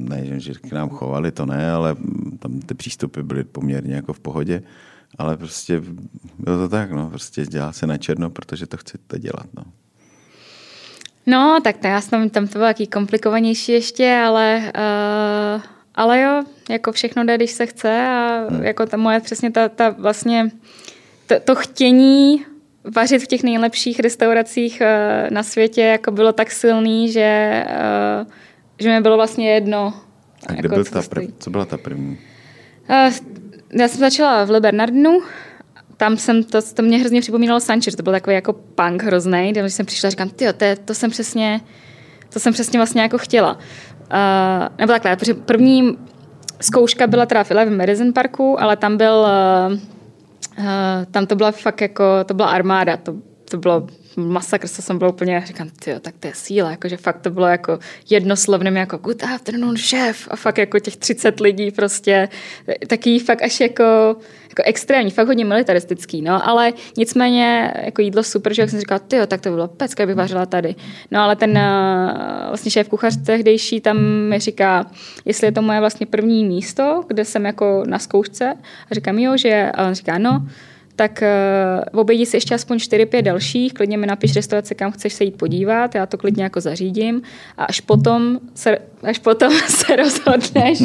ne, že k nám chovali, to ne, ale tam ty přístupy byly poměrně jako v pohodě, ale prostě bylo to tak, no, prostě dělá se na černo, protože to chcete dělat, no. No, tak to já jsem tam to bylo jaký komplikovanější ještě, ale, uh, ale jo, jako všechno jde, když se chce a hmm. jako ta moje přesně ta, ta vlastně to, to chtění vařit v těch nejlepších restauracích uh, na světě jako bylo tak silný, že, uh, že mi bylo vlastně jedno. A kde jako, byl ta prv, co byla ta první? Uh, já jsem začala v Le Bernardinu, tam jsem, to, to mě hrozně připomínalo Sanchez, to byl takový jako punk hrozný, když jsem přišla a říkám, ty to, to jsem přesně, to jsem přesně vlastně jako chtěla. Uh, nebo takhle, první zkouška byla teda v Eleven Madison Parku, ale tam byl uh, Uh, tam to byla fakt jako, to byla armáda, to, to bylo masakr, co jsem byla úplně, říkám, tyjo, tak to je síla, jakože fakt to bylo jako jednoslovným jako good afternoon chef a fakt jako těch 30 lidí prostě, taký fakt až jako, jako extrémní, fakt hodně militaristický, no, ale nicméně jako jídlo super, že jak jsem říkala, tyjo, tak to bylo pecka, bych vařila tady. No ale ten uh, vlastně šéf kuchař tehdejší tam mi říká, jestli je to moje vlastně první místo, kde jsem jako na zkoušce a říkám, jo, že a on říká, no, tak uh, obejdi si ještě aspoň 4-5 dalších, klidně mi napiš restaurace, kam chceš se jít podívat, já to klidně jako zařídím. A až potom se, až potom se rozhodneš,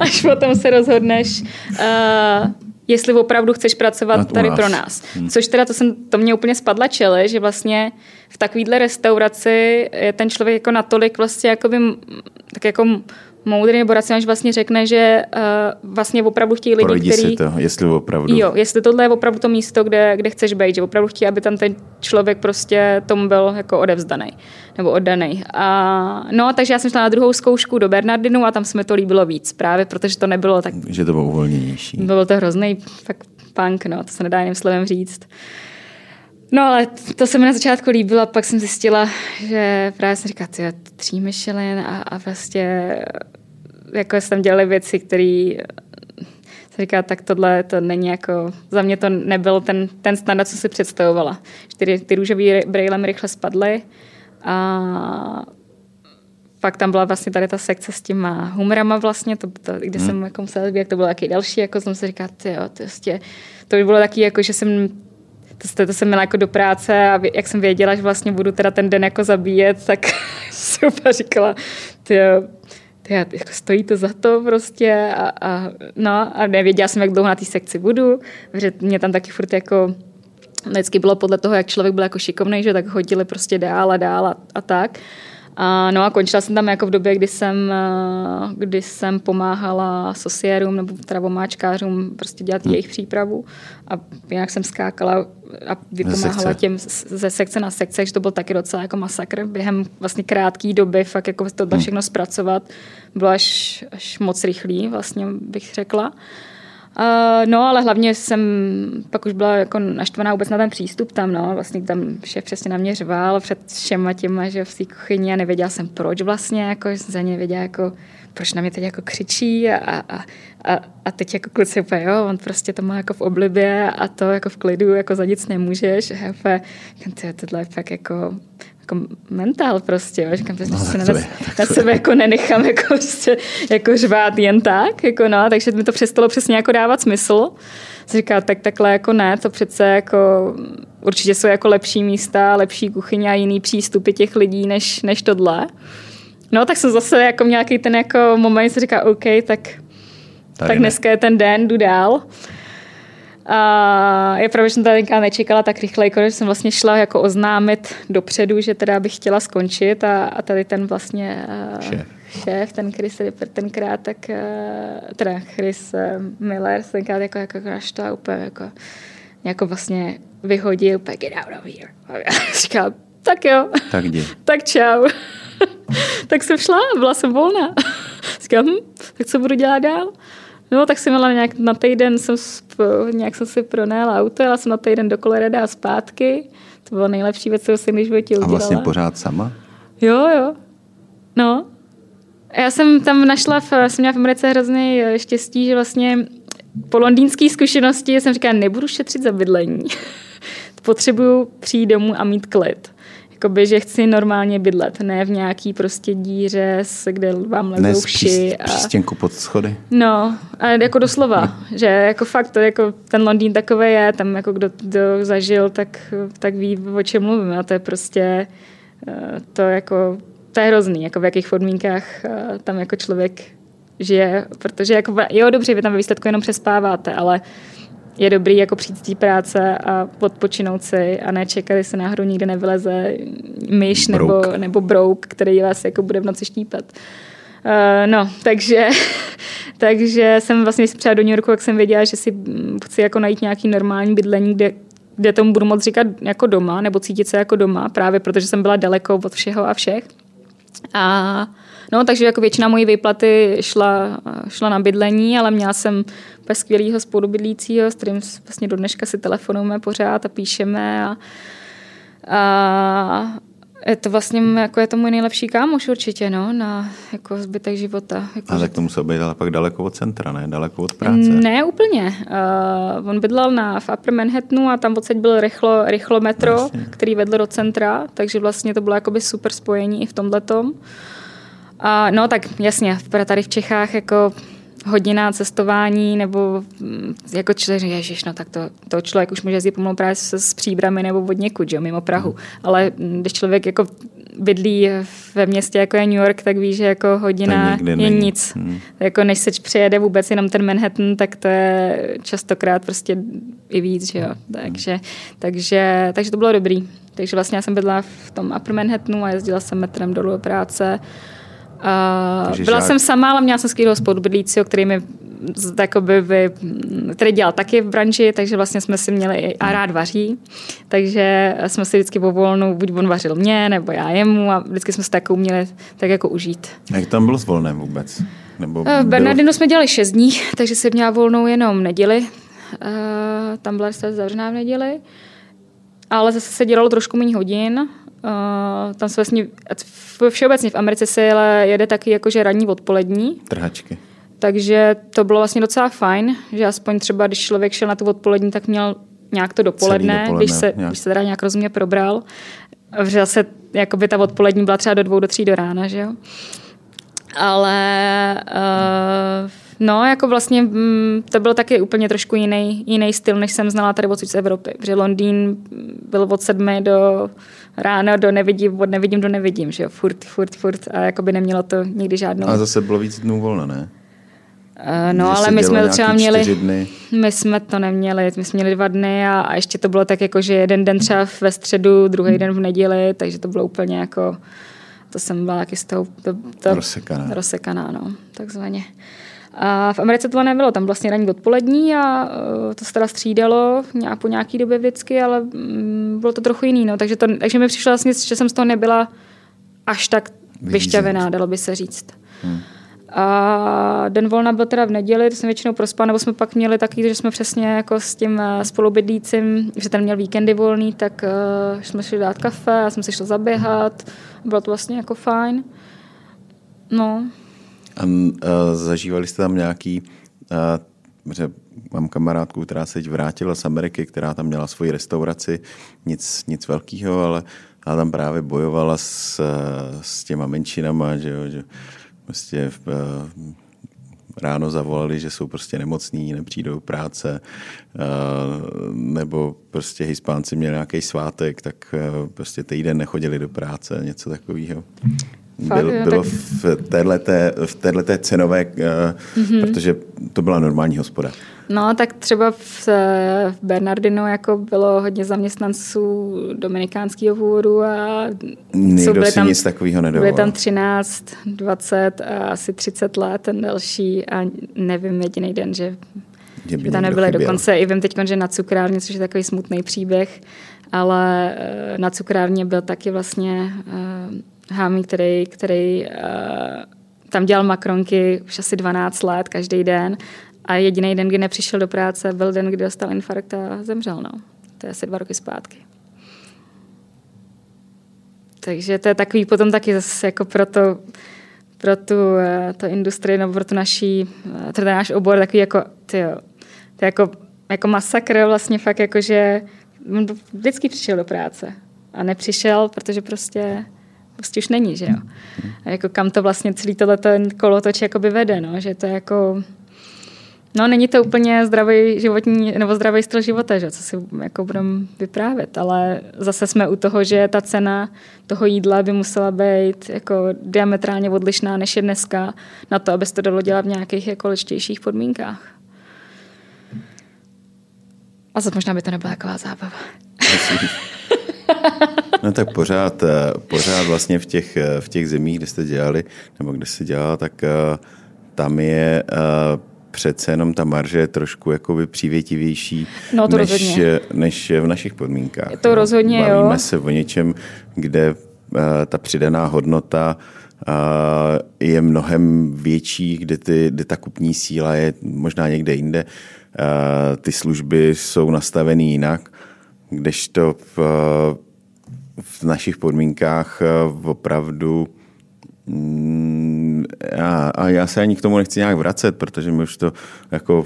až potom se rozhodneš, uh, jestli opravdu chceš pracovat tady pro nás. Hmm. Což teda to, jsem, to mě úplně spadla čele, že vlastně v takovýhle restauraci je ten člověk jako natolik vlastně jakoby, tak jako moudrý nebo racionální, vlastně řekne, že uh, vlastně opravdu chtějí lidi, Projdi který... si to, jestli opravdu. Jo, jestli tohle je opravdu to místo, kde, kde chceš být, že opravdu chtějí, aby tam ten člověk prostě tomu byl jako odevzdaný nebo oddaný. A, no, takže já jsem šla na druhou zkoušku do Bernardinu a tam se mi to líbilo víc, právě protože to nebylo tak... Že to bylo uvolněnější. Bylo to hrozný fakt punk, no, to se nedá jiným slovem říct. No ale to se mi na začátku líbilo a pak jsem zjistila, že právě jsem říkala, ty tří Michelin a, a prostě jako jsem dělali věci, které jsem říkala, tak tohle to není jako, za mě to nebyl ten, ten standard, co si představovala. Ty, ty růžové brýle mi rychle spadly a pak tam byla vlastně tady ta sekce s těma humorama vlastně, to, to, kde hmm. jsem jako musela jak to bylo taky další, jako jsem si říkala, ty jo, to, vlastně, to by bylo taky jako, že jsem to, to jsem měla jako do práce a jak jsem věděla, že vlastně budu teda ten den jako zabíjet, tak super říkala, ty ty, jako stojí to za to prostě a, a, no, a nevěděla jsem, jak dlouho na té sekci budu, že mě tam taky furt jako vždycky bylo podle toho, jak člověk byl jako šikovný, že tak hodili prostě dál a dál a, a tak. A, no a končila jsem tam jako v době, kdy jsem, kdy jsem pomáhala sosiérům nebo teda vomáčkářům prostě dělat hmm. jejich přípravu a jinak jsem skákala a vypomáhala těm ze sekce na sekce, že to byl taky docela jako masakr během vlastně krátké doby, fakt jako to hmm. všechno zpracovat bylo až, až moc rychlý, vlastně bych řekla. Uh, no, ale hlavně jsem pak už byla jako naštvaná vůbec na ten přístup tam, no, vlastně tam šéf přesně na mě řval před všema těma, že v té kuchyni a nevěděla jsem proč vlastně, jako za ně věděla jako, proč na mě teď jako křičí a, a, a, a teď jako kluci úplně, jo, on prostě to má jako v oblibě a to jako v klidu, jako za nic nemůžeš. Úplně, tohle je fakt jako jako mentál prostě, jo. říkám, prostě no, se na, na sebe jako nenechám jako, prostě, jako řvát jen tak, jako no, takže mi to přestalo přesně jako dávat smysl. Jsem říká, tak takhle jako ne, to přece jako určitě jsou jako lepší místa, lepší kuchyně a jiný přístupy těch lidí než, než tohle. No, tak jsem zase jako nějaký ten jako moment, se říká, OK, tak, tak dneska je ten den, jdu dál. A je pravda, že jsem tady nečekala tak rychle, jako jsem vlastně šla jako oznámit dopředu, že teda bych chtěla skončit a, a tady ten vlastně šéf, šéf ten Chris Ripper tenkrát, tak teda Chris Miller tenkrát jako, jako to úplně jako, jako vlastně vyhodil, úplně get out of here. A já říkala, tak jo. Tak jdi. tak čau. tak jsem šla, byla jsem volná. Říkám, hm, tak co budu dělat dál? No, tak jsem měla nějak na týden, jsem, nějak jsem si pronajala auto, jela jsem na týden do Colorada a zpátky. To bylo nejlepší věc, co jsem když v životě udělala. A vlastně pořád sama? Jo, jo. No. Já jsem tam našla, v, jsem měla v Americe hrozný eh, štěstí, že vlastně po londýnské zkušenosti jsem říkala, nebudu šetřit za bydlení. Potřebuju přijít domů a mít klid. Jakoby, že chci normálně bydlet, ne v nějaký prostě díře, kde vám lezou vši. A... přístěnku pod schody. No, a jako doslova, že jako fakt to, jako ten Londýn takový je, tam jako kdo, kdo zažil, tak, tak ví, o čem mluvím. A to je prostě eh, to jako, to je hrozný, jako v jakých podmínkách eh, tam jako člověk žije, protože jako, jo, dobře, vy tam ve výsledku jenom přespáváte, ale je dobrý jako přijít z té práce a odpočinout si a nečekat, jestli náhodou nikde nevyleze myš nebo, nebo brouk, který vás jako bude v noci štípat. Uh, no, takže, takže jsem vlastně, když jsem přijela do New Yorku, jak jsem věděla, že si chci jako najít nějaký normální bydlení, kde, kde tomu budu moct říkat jako doma, nebo cítit se jako doma, právě protože jsem byla daleko od všeho a všech. A no, takže jako většina mojí výplaty šla, šla na bydlení, ale měla jsem skvělého spolubydlícího, s kterým vlastně do dneška si telefonujeme pořád a píšeme a, a je to vlastně jako je to můj nejlepší kámoš určitě, no, na jako zbytek života. Jako, ale to musel být ale pak daleko od centra, ne? Daleko od práce. Ne, úplně. Uh, on bydlel na, v Upper Manhattanu a tam odsaď byl rychlo, rychlo metro, vlastně. který vedl do centra, takže vlastně to bylo jakoby super spojení i v tomhle tom. A no tak jasně, tady v Čechách jako hodina cestování, nebo mm, jako člověk říká, ježiš, no tak to, to člověk už může jezdit pomalu právě s, s příbramy nebo od někud, že, mimo Prahu. Mm. Ale když člověk jako bydlí ve městě, jako je New York, tak ví, že jako hodina je není. nic. Hmm. Jako než se přijede vůbec jenom ten Manhattan, tak to je častokrát prostě i víc, že jo. Takže, takže, takže to bylo dobrý. Takže vlastně já jsem bydla v tom Upper Manhattanu a jezdila jsem metrem dolů do práce Uh, byla žák... jsem sama, ale měla jsem skvělého spolubydlícího, který mi takoby by, který dělal taky v branži, takže vlastně jsme si měli a rád vaří, takže jsme si vždycky po volnu, buď on vařil mě, nebo já jemu a vždycky jsme se tak uměli tak jako užít. Jak tam bylo s volnem vůbec? Nebo v Bernardinu bylo... jsme dělali 6 dní, takže jsem měla volnou jenom neděli. Uh, tam byla zavřená v neděli. Ale zase se dělalo trošku méně hodin. Uh, tam se vlastně, všeobecně v Americe se jede taky jakože ranní odpolední. Trhačky. Takže to bylo vlastně docela fajn, že aspoň třeba, když člověk šel na tu odpolední, tak měl nějak to dopoledne, dopoledne když, se, nějak. když se teda nějak rozumně probral. Že zase jakoby ta odpolední byla třeba do dvou, do tří do rána, že jo. Ale uh, no, jako vlastně mm, to byl taky úplně trošku jiný, jiný styl, než jsem znala tady odsud z Evropy. Protože Londýn byl od sedmi do ráno do nevidím, od nevidím do nevidím, že jo, furt, furt, furt a jako by nemělo to nikdy žádnou. A zase bylo víc dnů volna, ne? Uh, no, ale my jsme to třeba měli, dny. my jsme to neměli, my jsme měli dva dny a, a ještě to bylo tak jako, že jeden den třeba ve středu, druhý den v neděli, takže to bylo úplně jako, to jsem byla taky z toho to, to, rozsekaná. rozsekaná, no, takzvaně. A v Americe to nebylo, tam vlastně ranní odpolední a uh, to se teda střídalo nějak po nějaký době vždycky, ale um, bylo to trochu jiný, no, takže, to, takže mi přišlo vlastně, že jsem z toho nebyla až tak vyšťavená, dalo by se říct. Hmm. A den volna byl teda v neděli, to jsem většinou prospala, nebo jsme pak měli taky, že jsme přesně jako s tím eh, spolubydlícím, že ten měl víkendy volný, tak uh, jsme šli dát kafe, já jsem si šla zaběhat, bylo to vlastně jako fajn. No. A uh, zažívali jste tam nějaký, uh, že mám kamarádku, která se teď vrátila z Ameriky, která tam měla svoji restauraci, nic, nic velkého, ale, ale tam právě bojovala s, s těma menšinama, že jo, že prostě uh, ráno zavolali, že jsou prostě nemocní, nepřijdou práce, nebo prostě Hispánci měli nějaký svátek, tak prostě týden nechodili do práce, něco takového. Byl, bylo v téhleté, v téhleté cenové, mm-hmm. protože to byla normální hospoda. No, tak třeba v, v Bernardinu jako bylo hodně zaměstnanců dominikánského původu a Nikdo byli si tam, nic takového nedovolil. Byly tam 13, 20 a asi 30 let ten další a nevím jediný den, že, že by tam nebyly. Chyběl. Dokonce i vím teď, že na cukrárně, což je takový smutný příběh, ale eh, na cukrárně byl taky vlastně Hámí, který, který uh, tam dělal makronky už asi 12 let každý den a jediný den, kdy nepřišel do práce, byl den, kdy dostal infarkt a zemřel. No. To je asi dva roky zpátky. Takže to je takový potom taky zase jako pro, to, pro tu uh, to industrii nebo pro tu naší, uh, ten náš obor takový jako, tyjo, to je jako, jako masakr vlastně fakt jako, že vždycky přišel do práce a nepřišel, protože prostě prostě už není, že jo. A jako kam to vlastně celý tohle kolotoč jakoby vede, no, že to je jako... No, není to úplně zdravý životní, nebo zdravý styl života, že? co si jako budeme vyprávět, ale zase jsme u toho, že ta cena toho jídla by musela být jako diametrálně odlišná, než je dneska, na to, aby se to dalo dělat v nějakých jako ličtějších podmínkách. A zase možná by to nebyla taková zábava. No tak pořád, eh, pořád vlastně v těch, eh, v těch zemích, kde jste dělali, nebo kde jste dělala, tak eh, tam je přece jenom ta marže je trošku jakoby přívětivější no, to než, než v našich podmínkách. To no. rozhodně, Bavíme jo. se o něčem, kde ta přidaná hodnota je mnohem větší, kde, ty, kde ta kupní síla je možná někde jinde. Ty služby jsou nastaveny jinak, kdežto v, v našich podmínkách eh, opravdu mm, já, a já se ani k tomu nechci nějak vracet, protože my už to jako,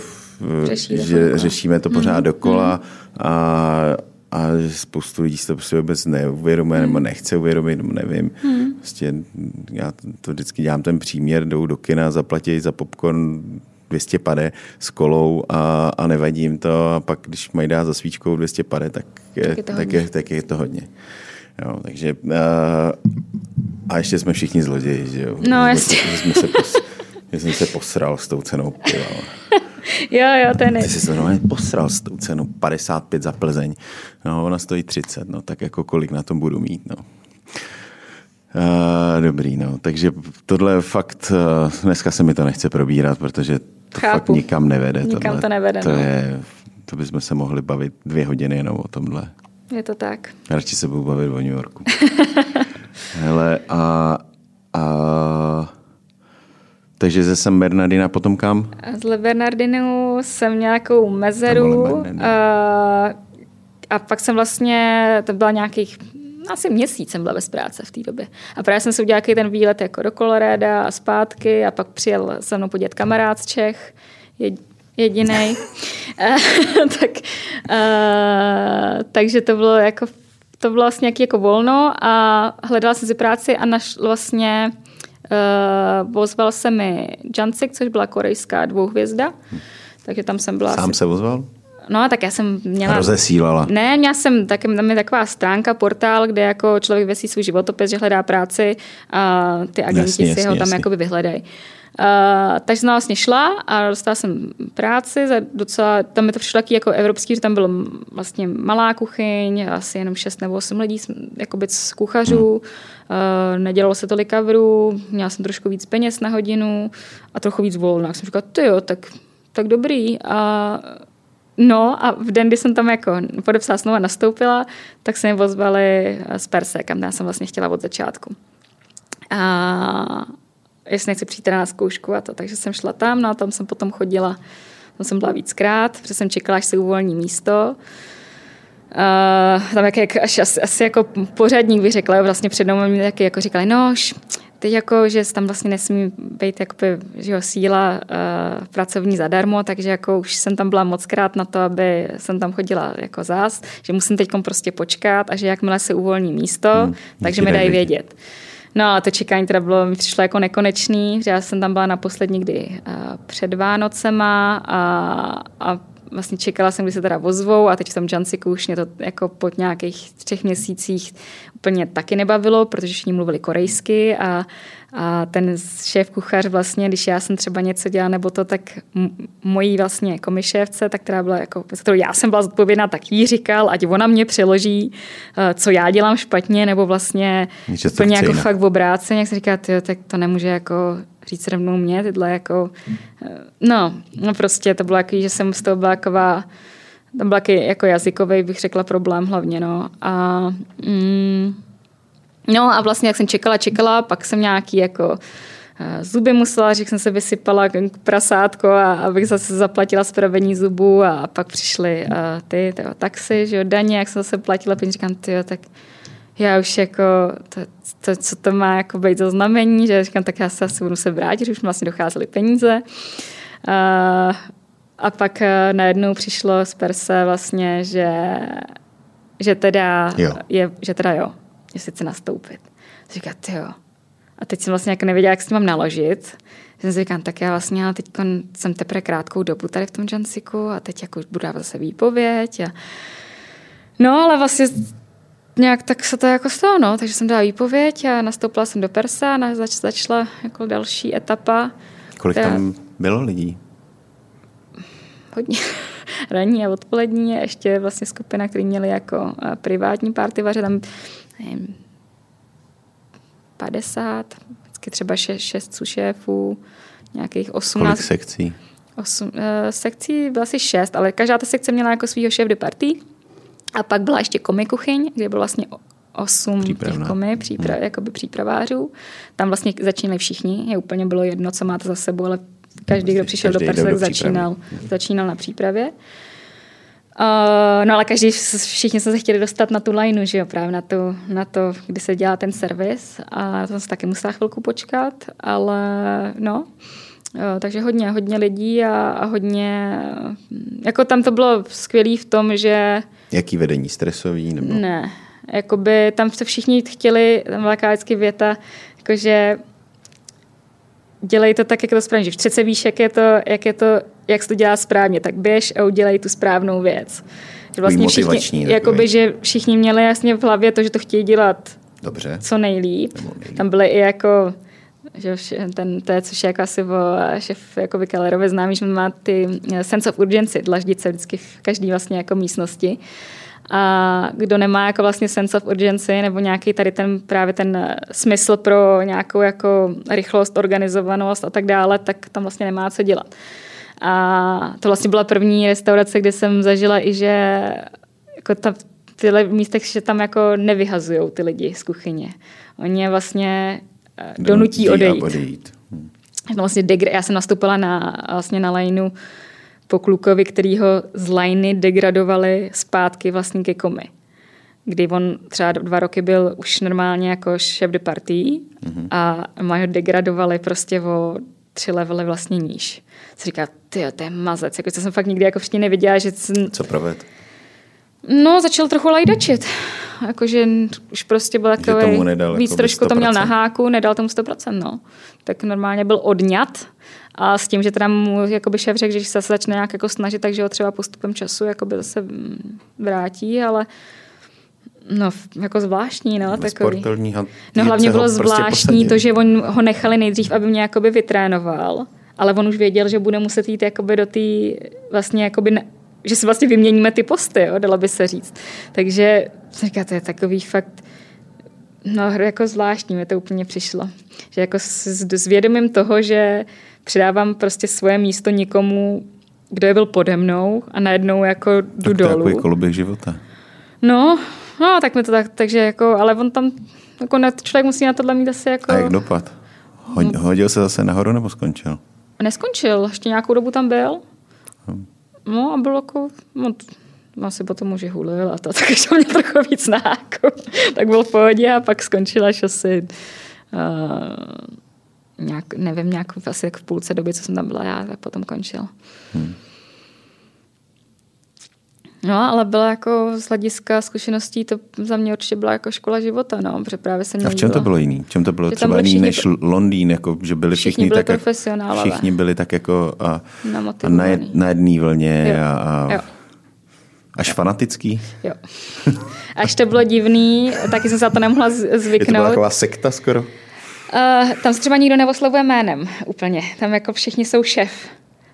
Řeší že řešíme to pořád mm-hmm. dokola a, a spoustu lidí si to prostě vůbec neuvědomuje mm. nebo nechce uvědomit, nebo nevím. Mm. Prostě já to vždycky dělám ten příměr, jdou do kina, zaplatí za popcorn 200 pade s kolou a, a nevadí jim to a pak, když mají dát za svíčkou 200 pade, tak je, tak je, to, tak je, tak je to hodně. Jo, takže uh, a ještě jsme všichni zloději, že jo? No, jasně. Že jsme se, pos, že jsem se posral s tou cenou piva. jo, jo, to je Ty jsi se normálně posral s tou cenou 55 za Plzeň. No, ona stojí 30, no, tak jako kolik na tom budu mít, no. Uh, dobrý, no. Takže tohle fakt, uh, dneska se mi to nechce probírat, protože to Chápu. fakt nikam nevede. Nikam tohle. to nevede, to no. je, to bychom se mohli bavit dvě hodiny jenom o tomhle. Je to tak. Radši se budu bavit o New Yorku. Hele, a, a takže ze San Bernardina potom kam? Z Le Bernardinu jsem nějakou mezeru a, a pak jsem vlastně, to byla nějakých asi měsíc jsem byla bez práce v té době. A právě jsem si udělal ten výlet jako do Colorada a zpátky a pak přijel se mnou podívat kamarád z Čech, jediný. tak, uh, takže to bylo jako to bylo vlastně nějaký jako volno a hledala jsem si práci a našla vlastně uh, ozval se mi Jansik, což byla korejská dvouhvězda. Takže tam jsem byla... Sám asi... se ozval? No, tak já jsem měla... Rozesílala. Ne, měla jsem, tak, tam je taková stránka, portál, kde jako člověk vesí svůj životopis, že hledá práci a ty agenti jasně, si jasně, ho tam jasně. jakoby vyhledají. Uh, takže jsem vlastně šla a dostala jsem práci za docela, tam mi to přišlo taky jako evropský, že tam bylo vlastně malá kuchyň, asi jenom 6 nebo 8 lidí, jakoby z kuchařů, uh, nedělalo se tolik coverů, měla jsem trošku víc peněz na hodinu a trochu víc volna. Tak jsem říkala, ty jo, tak, tak dobrý. A No a v den, kdy jsem tam jako podepsala smlouva nastoupila, tak se mi ozvali z Perse, kam já jsem vlastně chtěla od začátku. A jestli nechci přijít na zkoušku a to, takže jsem šla tam, no a tam jsem potom chodila, tam jsem byla víckrát, protože jsem čekala, až se uvolní místo. Uh, tam jak, jak až asi, asi, jako pořadník bych řekla, vlastně před mnou mi taky jako říkali, no, teď jako, že tam vlastně nesmí být jakoby, že jo, síla uh, pracovní zadarmo, takže jako už jsem tam byla moc krát na to, aby jsem tam chodila jako zás, že musím teď prostě počkat a že jakmile se uvolní místo, hmm, takže mi dají vědět. vědět. No a to čekání teda bylo, mi přišlo jako nekonečný, že já jsem tam byla naposled někdy uh, před Vánocema a, a vlastně čekala jsem, kdy se teda ozvou a teď v tom Jansiku už mě to jako po nějakých třech měsících úplně taky nebavilo, protože všichni mluvili korejsky a, a ten šéf kuchař vlastně, když já jsem třeba něco dělala nebo to, tak mojí vlastně komišévce, tak která byla jako, kterou já jsem byla zodpovědná, tak jí říkal, ať ona mě přeloží, eh, co já dělám špatně, nebo vlastně Niče úplně jako jinak. fakt v obráceně, jak se říká, tyjo, tak to nemůže jako říct rovnou mě, tyhle jako, eh, no, no prostě to bylo jako, že jsem z toho byla taková, tam byl jako jazykový, bych řekla, problém hlavně, no. A, mm, no a vlastně, jak jsem čekala, čekala, pak jsem nějaký jako eh, zuby musela, že jsem se vysypala k prasátko a abych zase zaplatila spravení zubů a pak přišly uh, ty, ty taxi, že jo, daně, jak jsem zase platila, pak říkám, ty jo, tak já už jako, to, to, co to má jako být za znamení, že říkám, tak já se asi budu se vrátit, že už mi vlastně docházely peníze. Uh, a pak uh, najednou přišlo z Perse vlastně, že, že teda jo. je, že teda jo, jestli chci nastoupit. Říká, ty jo. A teď jsem vlastně jako nevěděla, jak s tím mám naložit. Jsem si říkám, tak já vlastně ale teď jsem teprve krátkou dobu tady v tom Jansiku a teď jako budu dávat zase výpověď. A... No, ale vlastně nějak tak se to jako stalo, no. Takže jsem dala výpověď a nastoupila jsem do Persa a zač, začala jako další etapa. Kolik která... tam bylo lidí? Hodně. Ranní a odpolední a ještě vlastně skupina, který měli jako eh, privátní party vaře, tam nevím, 50, vždycky třeba 6, 6 sušéfů, nějakých 18. Kolik sekcí? 8, uh, sekcí byla asi 6, ale každá ta sekce měla jako svýho šéf de party. A pak byla ještě komikuchyň, kde bylo vlastně osm těch komy, příprav, hmm. jakoby přípravářů. Tam vlastně začínali všichni, je úplně bylo jedno, co máte za sebou, ale každý, kdo přišel každý do Persa, tak začínal, začínal na přípravě. Uh, no ale každý, všichni jsme se chtěli dostat na tu lineu, že jo, právě na, tu, na to, kdy se dělá ten servis a to jsem se taky musela chvilku počkat, ale no, uh, takže hodně, hodně lidí a, a hodně, jako tam to bylo skvělé v tom, že Jaký vedení? Stresový? Nebo? Ne. Jakoby tam se všichni chtěli, tam byla vždycky věta, jakože dělej to tak, jak to správně. Že přece víš, jak je to, jak je to, jak se to dělá správně, tak běž a udělej tu správnou věc. Že vlastně všichni, jakoby, že všichni měli jasně v hlavě to, že to chtějí dělat Dobře. co nejlíp. nejlíp. Tam byly i jako že ten, to je, což je jako asi o šef jako Kellerovi známý, že má ty sense of urgency, dlaždice vždycky v každý vlastně jako místnosti. A kdo nemá jako vlastně sense of urgency nebo nějaký tady ten právě ten smysl pro nějakou jako rychlost, organizovanost a tak dále, tak tam vlastně nemá co dělat. A to vlastně byla první restaurace, kde jsem zažila i, že jako ta, tyhle místech, že tam jako nevyhazují ty lidi z kuchyně. Oni je vlastně eh, donutí odejít. odejít. Hmm. Vlastně degra- já jsem nastoupila na, vlastně na lineu po klukovi, který ho z liney degradovali zpátky vlastně ke komy. Kdy on třeba dva roky byl už normálně jako šéf de party mm-hmm. a ho degradovali prostě o tři levely vlastně níž. Co říká, ty to je mazec, jako to jsem fakt nikdy jako všichni neviděla, že jsem... Co proved? No, začal trochu lajdačit. Jakože už prostě byl takový, víc jako trošku to měl na háku, nedal tomu 100%, no. Tak normálně byl odňat a s tím, že teda mu jakoby šéf řekl, že se začne nějak jako snažit, takže ho třeba postupem času jakoby zase vrátí, ale No, jako zvláštní, no, takový. No, hlavně bylo prostě zvláštní prostě to, že on ho nechali nejdřív, aby mě jakoby vytrénoval, ale on už věděl, že bude muset jít jakoby do té vlastně jakoby ne, že si vlastně vyměníme ty posty, jo, dalo by se říct. Takže říká, to je takový fakt, no jako zvláštní mi to úplně přišlo. Že jako s, s vědomím toho, že předávám prostě svoje místo někomu, kdo je byl pode mnou a najednou jako jdu tak to dolů. je koloběh života. No, no, tak mi to tak, takže jako, ale on tam, jako ne, člověk musí na tohle mít asi jako... A jak dopad? Hodil se zase nahoru nebo skončil? Neskončil, ještě nějakou dobu tam byl. Hmm. No a bylo jako, no, asi potom už hulil a to, takže mě trochu víc na háku. tak byl v pohodě a pak skončil až asi uh, nějak, nevím, nějak asi jak v půlce doby, co jsem tam byla já, tak potom končil. Hmm. No, ale byla jako z hlediska zkušeností, to za mě určitě byla jako škola života, no, protože právě jsem A v čem to bylo jiný? V čem to bylo třeba jiný než Londýn, jako, že byli všichni, všichni byli tak, všichni byli tak jako a, a na, jed, na jedné vlně jo. a, a jo. Až fanatický? Jo. Až to bylo divný, taky jsem se na to nemohla zvyknout. Je to byla taková sekta skoro? Uh, tam se třeba nikdo neoslovuje jménem úplně. Tam jako všichni jsou šéf.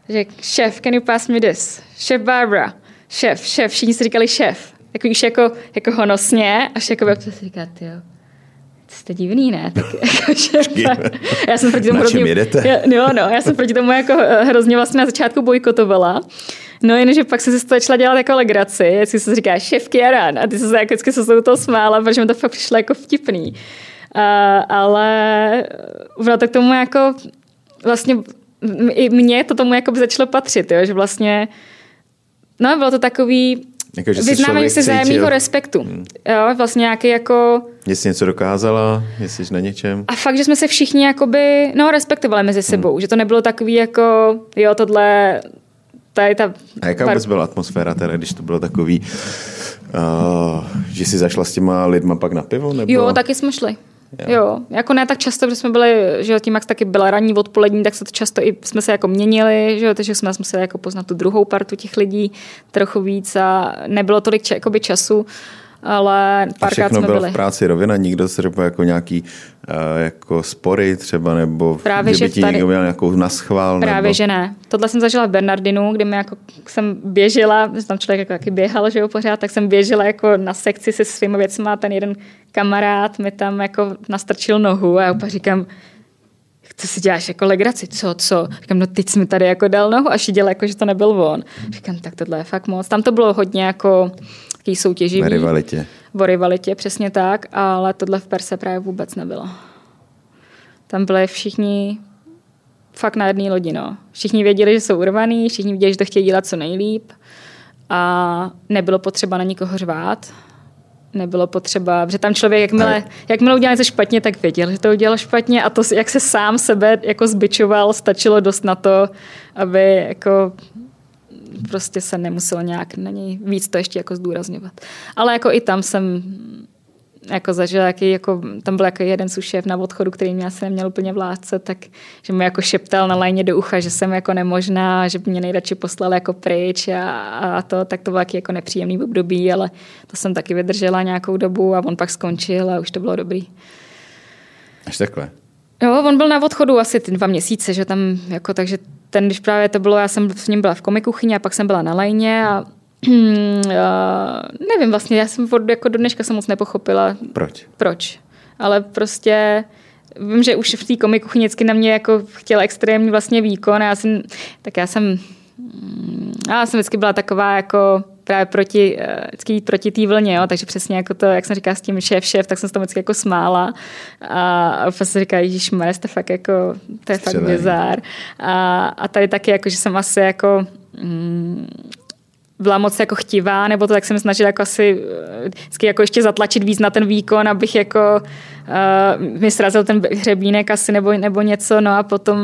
Že šéf, can you pass me this? Šéf Barbara. Šéf, šéf, všichni si říkali šéf. Jako už jako, jako honosně, až jako by si říká, ty jo, jste divný, ne? Tak, jako, já jsem proti tomu hrozně, jedete? Já, jo, no, já jsem proti tomu jako eh, hrozně vlastně na začátku bojkotovala. No jenže pak se si začala dělat jako legraci, jestli se říká šéf Kiaran a ty se jako vždycky se toho smála, protože mi to fakt přišlo jako vtipný. Uh, ale ono to k tomu jako vlastně i mně to tomu jako by začalo patřit, jo, že vlastně no bylo to takový jako, vyznávání si vzájemného respektu. Hmm. Jo, vlastně nějaký jako... Jestli něco dokázala, jestli na něčem. A fakt, že jsme se všichni jakoby, no, respektovali mezi sebou. Hmm. Že to nebylo takový jako, jo, tohle, tady ta... A jaká vůbec byla atmosféra teda, když to bylo takový, uh, že si zašla s těma lidma pak na pivo? Nebo... Jo, taky jsme šli. Jo. jo, jako ne tak často, protože jsme byli, že tím, jak taky byla ranní odpolední, tak se to často i jsme se jako měnili, že jo, takže jsme museli jako poznat tu druhou partu těch lidí trochu víc a nebylo tolik jakoby času ale párkrát jsme bylo byli. v práci rovina, nikdo se třeba jako nějaký uh, jako spory třeba, nebo Právě, že by ti tady... někdo měl nějakou naschvál. Právě, nebo... že ne. Tohle jsem zažila v Bernardinu, kdy mi jako jsem běžela, tam člověk jako taky běhal, že jo, pořád, tak jsem běžela jako na sekci se svými věcmi a ten jeden kamarád mi tam jako nastrčil nohu a já úplně říkám, co si děláš jako legraci, co, co? Říkám, no teď jsi mi tady jako dal nohu a šidil jako, že to nebyl on. Říkám, tak tohle je fakt moc. Tam to bylo hodně jako takový soutěživý. O rivalitě. O rivalitě, přesně tak, ale tohle v Perse právě vůbec nebylo. Tam byli všichni fakt na jedné lodi, no. Všichni věděli, že jsou urvaný, všichni věděli, že to chtějí dělat co nejlíp a nebylo potřeba na nikoho řvát nebylo potřeba, protože tam člověk, jakmile, jakmile udělal něco špatně, tak věděl, že to udělal špatně a to, jak se sám sebe jako zbičoval, stačilo dost na to, aby jako prostě se nemuselo nějak na něj víc to ještě jako zdůrazňovat. Ale jako i tam jsem jako zažil, jaký, jako, tam byl jako jeden sušéf na odchodu, který mě asi neměl úplně vládce, tak že mi jako šeptal na lajně do ucha, že jsem jako nemožná, že by mě nejradši poslal jako pryč a, a to, tak to bylo jako nepříjemný období, ale to jsem taky vydržela nějakou dobu a on pak skončil a už to bylo dobrý. Až takhle. Jo, on byl na odchodu asi ty dva měsíce, že tam jako, takže ten, když právě to bylo, já jsem s ním byla v komikuchyni a pak jsem byla na lajně a uh, nevím vlastně, já jsem jako do dneška jsem moc nepochopila. Proč? Proč. Ale prostě vím, že už v té komiku vždycky na mě jako chtěla extrémní vlastně výkon a já jsem, tak já jsem, já jsem vždycky byla taková jako právě proti, eh, vždycky jít proti té vlně, jo? takže přesně jako to, jak jsem říkala s tím šéf, šéf, tak jsem se to vždycky jako smála a, a úplně jsem říkala, Ježíš jste fakt jako, to je fakt bizár. A, a tady taky jako, že jsem asi jako, mm, byla moc jako chtivá, nebo to tak jsem snažila jako asi eh, vždycky jako ještě zatlačit víc na ten výkon, abych jako uh, mi srazil ten hřebínek asi nebo, nebo něco, no a potom,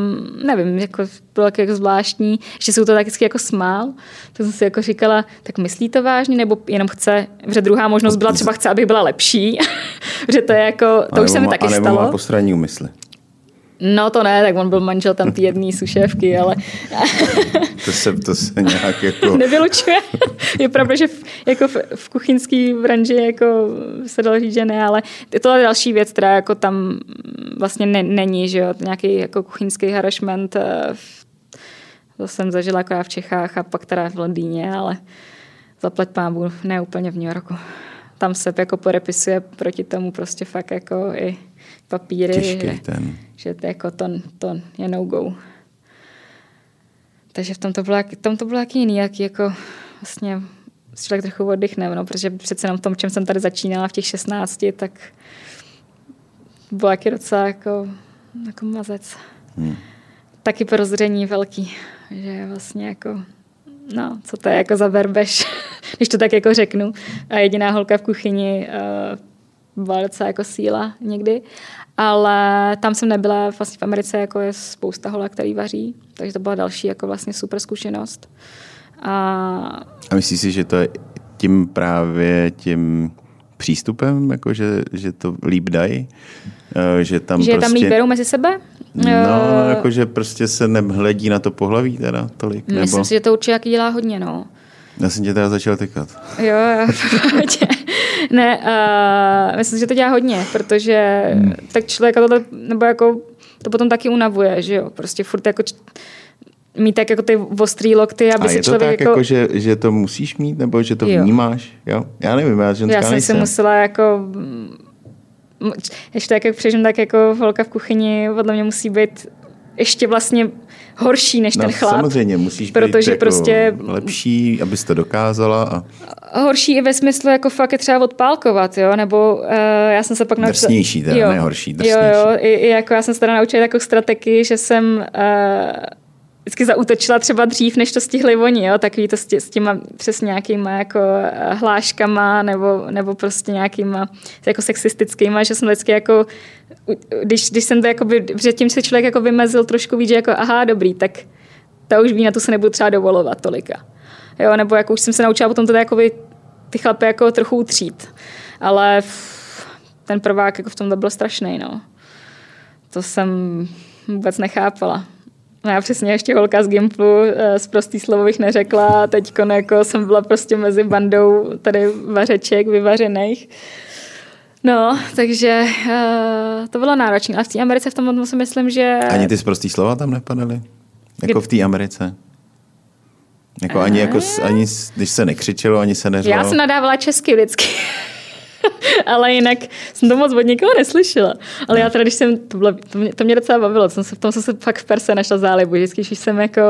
nevím, jako bylo jako, zvláštní, že jsou to tak vždycky jako smál, tak jsem si jako říkala, tak myslí to vážně, nebo jenom chce, že druhá možnost byla třeba chce, abych byla lepší, že to je jako, to už se mi taky a nebo stalo. má postranní úmysly. No to ne, tak on byl manžel tam té jedné sušévky, ale... to, se, to se nějak jako... Nevylučuje. Je pravda, že v, jako v, v kuchyňské branži jako se dalo říct, že ne, ale to je další věc, která jako tam vlastně ne, není, že jo, nějaký jako kuchyňský harassment. Eh, to jsem zažila jako já v Čechách a pak teda v Londýně, ale zaplať pámu, ne úplně v New Yorku. Tam se jako podepisuje proti tomu prostě fakt jako i papíry. Těžký že, ten. Že to, jako to, to je no-go. Takže v tom to bylo, tom to bylo jaký jiný, jak jako vlastně člověk trochu oddychne, no, protože přece jenom v tom, čem jsem tady začínala v těch 16, tak bylo jaký docela jako, jako mazec. Hmm. Taky prozření velký, že vlastně jako, no, co to je jako za verbež, když to tak jako řeknu. A jediná holka v kuchyni uh, byla docela jako síla někdy ale tam jsem nebyla, vlastně v Americe jako je spousta hola, který vaří, takže to byla další jako vlastně super zkušenost. A, a myslíš si, že to je tím právě tím přístupem, jako že, že to líp dají? Eh, že tam že prostě... tam líp berou mezi sebe? No, uh, jako že prostě se nehledí na to pohlaví teda tolik. Myslím nebo... si, že to určitě jaký dělá hodně, no. Já jsem tě teda začal tykat. Jo, jo, Ne, uh, myslím, že to dělá hodně, protože hmm. tak člověk to, nebo jako, to potom taky unavuje, že jo, prostě furt jako mít tak jako ty ostrý lokty, aby a si je to člověk tak, jako... jako že, že, to musíš mít, nebo že to jo. vnímáš? Jo? Já nevím, já ženská Já jsem nejsem. si musela jako ještě tak, jak přežím, tak jako holka v kuchyni podle mě musí být ještě vlastně horší než no, ten chlap. Samozřejmě, musíš protože být jako prostě lepší, abys to dokázala. A... Horší i ve smyslu, jako fakt je třeba odpálkovat, jo, nebo uh, já jsem se pak naučila... Drsnější, teda, jo, ne horší, drsnější. Jo, jo, i, i jako já jsem se teda naučila jako strategii, že jsem uh, vždycky zautočila třeba dřív, než to stihli oni, jo, takový to s těma přes nějakýma jako eh, hláškama nebo, nebo prostě nějakýma jako sexistickýma, že jsem vždycky jako, když, když jsem to jako, předtím se člověk jako vymezil trošku víc, že jako aha, dobrý, tak ta už ví, na to se nebudu třeba dovolovat tolika. Jo, nebo jako už jsem se naučila potom teda jako ty chlapy jako trochu utřít. Ale ten prvák jako v tom byl strašný, no. To jsem vůbec nechápala. No já přesně ještě holka z Gimplu eh, z prostý slovo bych neřekla. Teď jako jsem byla prostě mezi bandou tady vařeček vyvařených. No, takže uh, to bylo náročné. A v té Americe v tom si myslím, že... Ani ty z prostý slova tam nepadaly? Jako v té Americe? Jako ani, jako, ani když se nekřičelo, ani se neřelo? Já jsem nadávala česky vždycky. ale jinak jsem to moc od nikoho neslyšela. Ale ne. já teda, když jsem, to, bylo, to, mě, to mě docela bavilo, jsem se, v tom jsem se fakt v perse našla zálibu. Vždycky, když jsem jako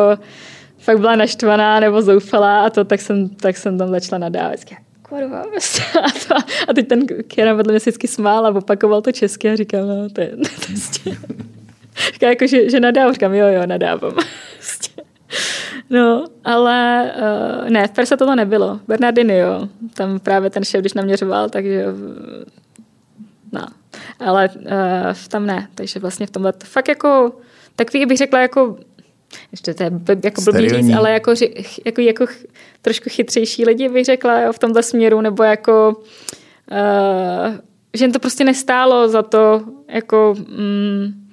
fakt byla naštvaná nebo zoufalá a to, tak jsem, tak jsem tam začala nadávat. Kurva, prostě. a, to, a teď ten Kieran vedle mě vždycky smál a opakoval to česky a říkal, no, to je, to je prostě... Říká jako, že, že nadávám, říkám, jo, jo, nadávám. Prostě. No, ale uh, ne, v Perse toto nebylo. Bernardiny, jo. Tam právě ten šéf, když naměřoval, takže no. Ale uh, tam ne. Takže vlastně v tomhle fakt jako takový bych řekla jako ještě to je jako blbý říct, ale jako, jako, jako trošku chytřejší lidi bych řekla jo, v tomhle směru, nebo jako uh, že jim to prostě nestálo za to jako mm,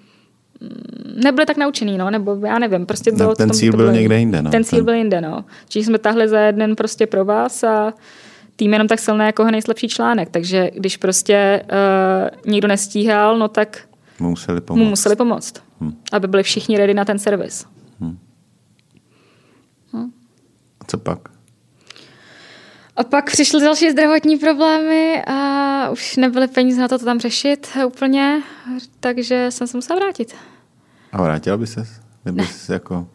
nebyli tak naučený, no, nebo já nevím, prostě bylo... Ten cíl byl někde jinde, no. Ten cíl byl jinde, no. Čiže jsme tahli za jeden prostě pro vás a tým jenom tak silné jako nejslabší článek, takže když prostě uh, nikdo nestíhal, no tak mu museli pomoct. Mu museli pomoct, hmm. aby byli všichni ready na ten servis. Hmm. Hmm. A co pak? A pak přišly další zdravotní problémy a už nebyly peníze na to, to tam řešit úplně, takže jsem se musela vrátit. A vrátila by ses? Nebo ne. jsi jako...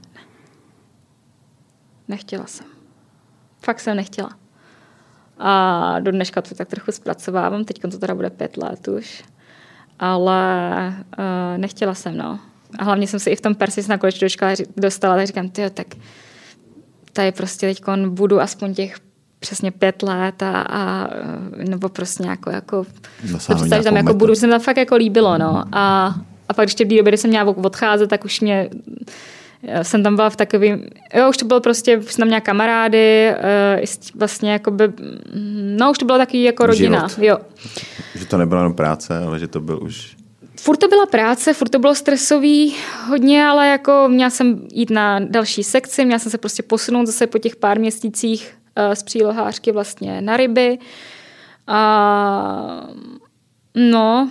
Nechtěla jsem. Fakt jsem nechtěla. A do dneška to tak trochu zpracovávám, teď to teda bude pět let už. Ale uh, nechtěla jsem, no. A hlavně jsem se i v tom Persis nakonec do školy dostala, tak říkám, tyjo, tak tady prostě teď budu aspoň těch přesně pět let a, a nebo prostě nějakou jako, to tam jako budu, se tam fakt jako líbilo, no. A, a pak když v té době, kdy jsem měla odcházet, tak už mě jsem tam byla v takovým, jo, už to bylo prostě, už jsem tam měla kamarády, uh, vlastně jako by, no už to bylo taky jako rodina, Život. jo. Že to nebyla jenom práce, ale že to byl už Furt to byla práce, furt to bylo stresový hodně, ale jako měla jsem jít na další sekci, měla jsem se prostě posunout zase po těch pár měsících uh, z přílohářky vlastně na ryby. A no,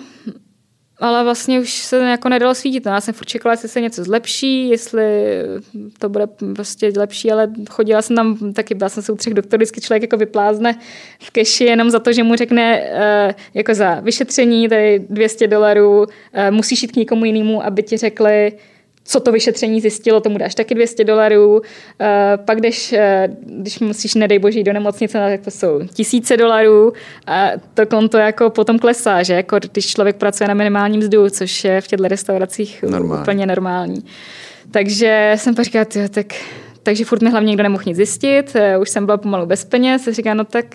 ale vlastně už se jako nedalo svítit. No, já jsem furt čekala, jestli se něco zlepší, jestli to bude prostě lepší, ale chodila jsem tam taky, byla jsem se u třech doktorů, vždycky člověk jako vyplázne v keši jenom za to, že mu řekne uh, jako za vyšetření, tady 200 dolarů, uh, musíš jít k někomu jinému, aby ti řekli, co to vyšetření zjistilo, tomu dáš taky 200 dolarů. Uh, pak když, uh, když musíš, nedej bože, jít do nemocnice, no, tak to jsou tisíce dolarů a to konto jako potom klesá, že? Jako když člověk pracuje na minimální mzdu, což je v těchto restauracích normální. úplně normální. Takže jsem pak říkala, tak takže furt mi hlavně nikdo nemohl nic zjistit, eh, už jsem byla pomalu bez peněz, říká, no tak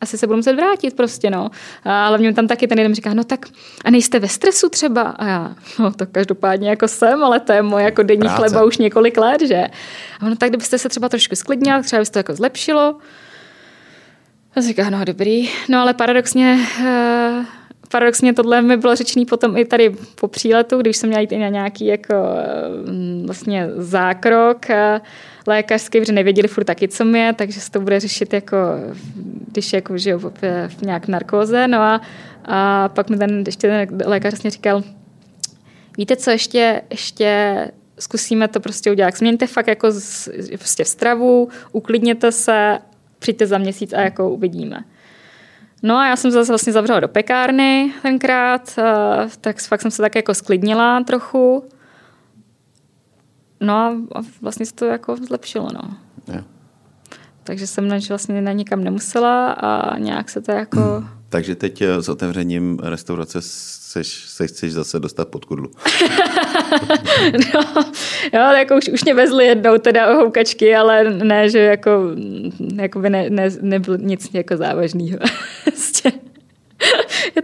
asi se budu muset vrátit prostě, no. A hlavně tam taky ten jeden říká, no tak a nejste ve stresu třeba? A já, no to každopádně jako jsem, ale to je moje jako denní Práce. chleba už několik let, že? A ono tak, kdybyste se třeba trošku sklidnil, třeba by to jako zlepšilo. A říká, no dobrý, no ale paradoxně, uh, paradoxně tohle mi bylo řečený potom i tady po příletu, když jsem měla jít i na nějaký jako uh, vlastně zákrok, uh, lékařský, protože nevěděli furt taky, co mě, takže se to bude řešit jako, když je jako, že v, nějak narkóze. No a, a pak mi ten, ještě ten lékař vlastně říkal, víte co, ještě, ještě zkusíme to prostě udělat. Změňte fakt jako z, prostě v stravu, uklidněte se, přijďte za měsíc a jako uvidíme. No a já jsem zase vlastně zavřela do pekárny tenkrát, tak fakt jsem se tak jako sklidnila trochu. No a vlastně se to jako zlepšilo, no. Yeah. Takže jsem vlastně na nikam nemusela a nějak se to jako... Hmm. Takže teď eh, s otevřením restaurace seš, se chceš zase dostat pod kudlu. no, jo, jako už, už mě vezli jednou teda o houkačky, ale ne, že jako, jako by ne, ne, nebyl nic jako závažného. Prostě.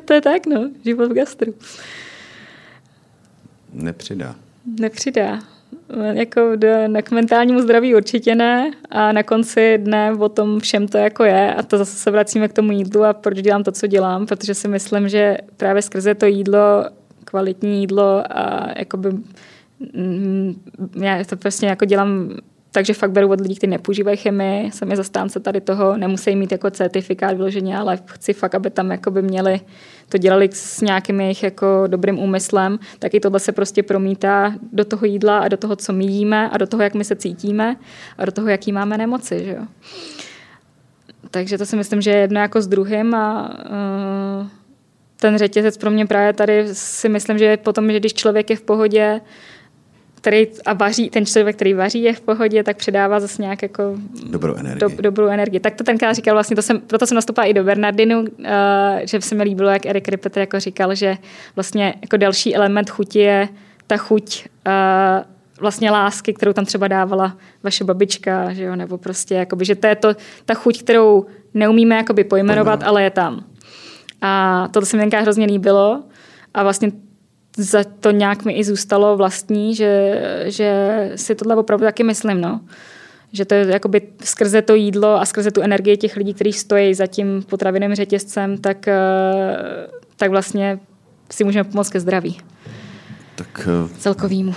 to je tak, no, život v gastru. Nepřidá. Nepřidá. Jako do, na mentálnímu zdraví určitě ne a na konci dne o tom všem to jako je a to zase se vracíme k tomu jídlu a proč dělám to, co dělám, protože si myslím, že právě skrze to jídlo, kvalitní jídlo a jakoby mm, já to prostě jako dělám takže fakt beru od lidí, kteří nepoužívají chemii, jsem je zastánce tady toho, nemusí mít jako certifikát vyloženě, ale chci fakt, aby tam jako by měli, to dělali s nějakým jejich jako dobrým úmyslem, tak i tohle se prostě promítá do toho jídla a do toho, co my jíme a do toho, jak my se cítíme a do toho, jaký máme nemoci. Že jo? Takže to si myslím, že je jedno jako s druhým a uh, ten řetězec pro mě právě tady si myslím, že je potom, že když člověk je v pohodě, který a vaří, ten člověk, který vaří, je v pohodě, tak předává zase nějak jako dobrou energii. Do, dobrou energii. Tak to tenkrát říkal vlastně, to jsem, proto jsem nastoupila i do Bernardinu, uh, že se mi líbilo, jak Erik Rippeter jako říkal, že vlastně jako další element chuti je ta chuť uh, vlastně lásky, kterou tam třeba dávala vaše babička, že jo, nebo prostě, jakoby, že to je to, ta chuť, kterou neumíme jakoby pojmenovat, ale je tam. A to se mi tenkrát hrozně líbilo. A vlastně za to nějak mi i zůstalo vlastní, že, že si tohle opravdu taky myslím, no. Že to je jakoby skrze to jídlo a skrze tu energii těch lidí, kteří stojí za tím potravinným řetězcem, tak, eh, tak vlastně si můžeme pomoct ke zdraví. Tak eh, celkovýmu.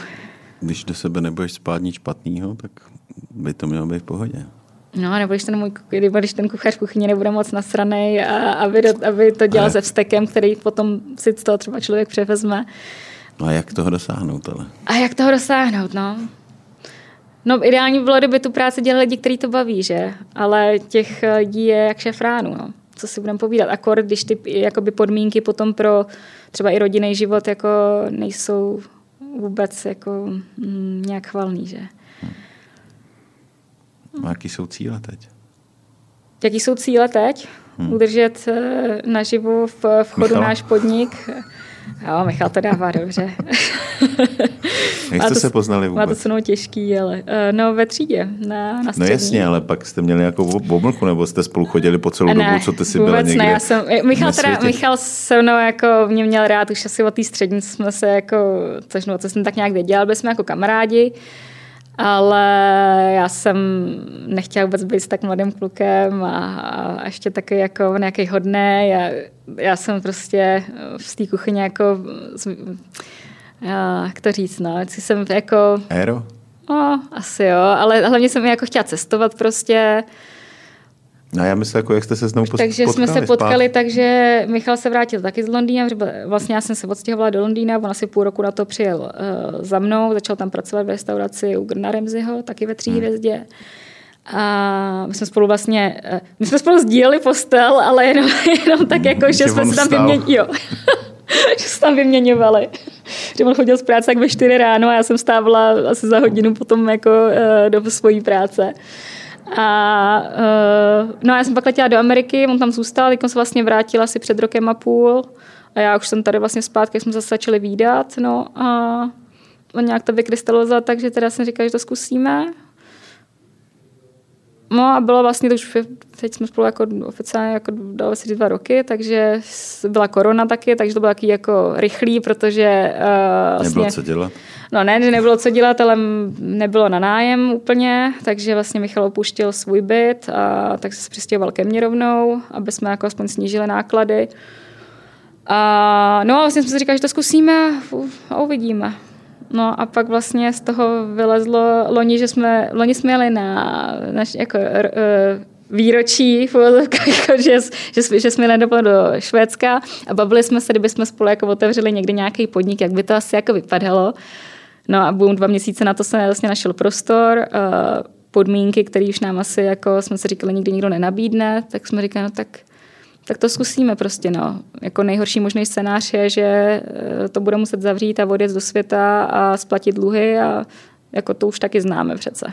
Když do sebe nebudeš spát nic špatného, tak by to mělo být v pohodě. No, nebo když ten, můj, když ten kuchař v kuchyni nebude moc nasraný a aby, do, aby to dělal se vztekem, který potom si z toho třeba člověk převezme. No a jak toho dosáhnout ale? A jak toho dosáhnout, no? No ideální bylo, kdyby tu práci dělali lidi, kteří to baví, že? Ale těch lidí je jak šefránu, no. Co si budeme povídat. Akor, když ty jakoby podmínky potom pro třeba i rodinný život jako nejsou vůbec jako mm, nějak chvalný, že? A jaký jsou cíle teď? Jaký jsou cíle teď? Hmm. Udržet eh, naživu v, v chodu Michal. náš podnik. Jo, Michal to dává dobře. Jak jste to, se poznali vůbec? Má to cenou těžký, ale uh, no ve třídě, na, na No jasně, ale pak jste měli jako obmlku, nebo jste spolu chodili po celou ne, dobu, co ty si byla někde ne, já jsem, Michal, teda, Michal se mnou jako mě měl rád už asi od té střední jsme se jako, což no, co jsem tak nějak věděl, byli jsme jako kamarádi, ale já jsem nechtěla vůbec být s tak mladým klukem a, a ještě taky jako nějaký hodný. Já, já jsem prostě v té kuchyni jako, jak to říct, no, jsem jako... Aero? No, asi jo, ale hlavně jsem jako chtěla cestovat prostě. No já myslím, jako jak jste se znovu potkali. Takže jsme se potkali, spát. takže Michal se vrátil taky z Londýna. Vlastně já jsem se odstěhovala do Londýna, on asi půl roku na to přijel uh, za mnou, začal tam pracovat v restauraci u Grna Remziho, taky ve tří hmm. hvězdě. A my jsme spolu vlastně, uh, my jsme spolu sdíleli postel, ale jenom, jenom tak jako, že, že jsme se tam vyměnili. Jo. že se tam vyměňovali. Že on chodil z práce jak ve čtyři ráno a já jsem stávala asi za hodinu potom jako uh, do svojí práce. A uh, no já jsem pak letěla do Ameriky, on tam zůstal, teď se vlastně vrátila asi před rokem a půl a já už jsem tady vlastně zpátky, jsme zase začali výdat, no a on nějak to vykrystalizoval, takže teda jsem říkala, že to zkusíme. No a bylo vlastně, to už teď jsme spolu jako oficiálně jako dalo asi dva roky, takže byla korona taky, takže to bylo taky jako rychlý, protože uh, vlastně, Nebylo co dělat? No ne, že nebylo co dělat, ale nebylo na nájem úplně, takže vlastně Michal opuštil svůj byt a tak se přistěhoval ke mně rovnou, aby jsme jako aspoň snížili náklady. A, no a vlastně jsme si říkali, že to zkusíme a uvidíme. No a pak vlastně z toho vylezlo loni, že jsme, loni jsme jeli na, na jako, uh, výročí, jako, že, že, že jsme jeli do, do Švédska a bavili jsme se, kdyby jsme spolu jako otevřeli někdy nějaký podnik, jak by to asi jako vypadalo. No a boom, dva měsíce na to se vlastně našel prostor, uh, podmínky, které už nám asi, jako jsme si říkali, nikdy nikdo nenabídne, tak jsme říkali, no tak, tak to zkusíme prostě, no. Jako nejhorší možný scénář je, že eh, to bude muset zavřít a odjet do světa a splatit dluhy a jako to už taky známe přece.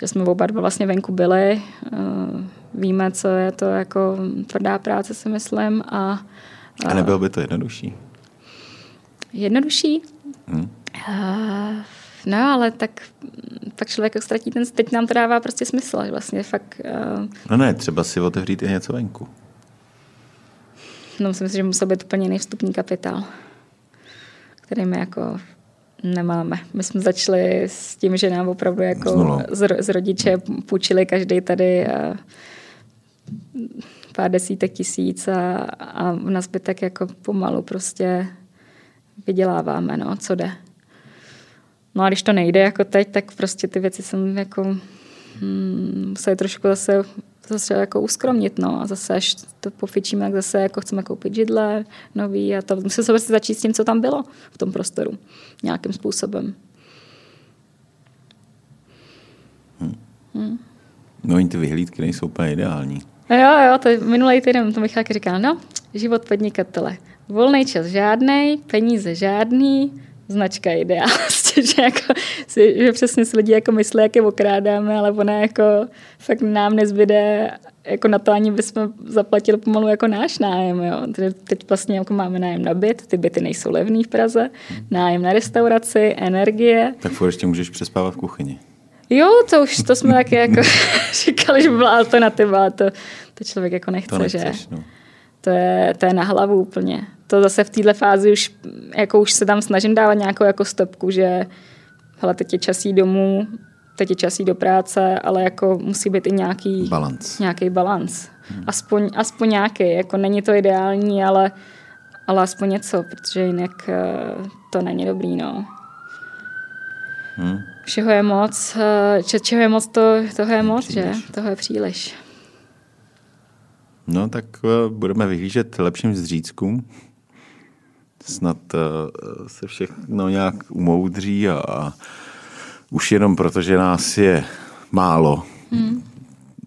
Že jsme oba dva vlastně venku byli, uh, víme, co je to jako tvrdá práce, si myslím. A, a, a nebylo by to jednodušší? Jednodušší? Hmm. Uh, no ale tak pak člověk ztratí ten, teď nám to dává prostě smysl, že vlastně fakt... Uh, no ne, třeba si otevřít i něco venku. No myslím si, že musel být úplně jiný vstupní kapitál, který my jako nemáme. My jsme začali s tím, že nám opravdu jako z, z rodiče půjčili každý tady uh, pár desítek tisíc a, a na zbytek jako pomalu prostě vyděláváme, no, co jde. No a když to nejde jako teď, tak prostě ty věci jsem jako hmm, museli trošku zase, zase jako uskromnit, no a zase až to pofičíme, tak zase jako chceme koupit židle nový a to musí se prostě začít s tím, co tam bylo v tom prostoru nějakým způsobem. Hmm. Hmm. No oni ty vyhlídky nejsou úplně ideální. Jo, jo, to minulý týden to Michal říkal, no, život podnikatele. Volný čas žádný, peníze žádný, značka ideál. že, jako, že přesně si lidi jako myslí, jak je okrádáme, ale ona jako fakt nám nezbyde jako na to ani bychom zaplatili pomalu jako náš nájem. Jo. Teď vlastně jako máme nájem na byt, ty byty nejsou levný v Praze, nájem na restauraci, energie. Tak furt ještě můžeš přespávat v kuchyni. Jo, to už to jsme taky jako říkali, že byla alternativa, ale to, to člověk jako nechce, to nechceš, že? No. To je, to je na hlavu úplně to zase v této fázi už, jako už se tam snažím dávat nějakou jako stopku, že hele, teď je časí domů, teď je časí do práce, ale jako musí být i nějaký balans. Nějaký balans. Hmm. Aspoň, aspoň nějaký, jako není to ideální, ale, ale aspoň něco, protože jinak uh, to není dobrý, no. Hmm. Všeho je moc, uh, čeho je moc, to, toho je moc, příliš. že? Toho je příliš. No tak uh, budeme vyhlížet lepším zřídkům snad eh, se všechno nějak umoudří a, už jenom proto, že nás je málo, hmm.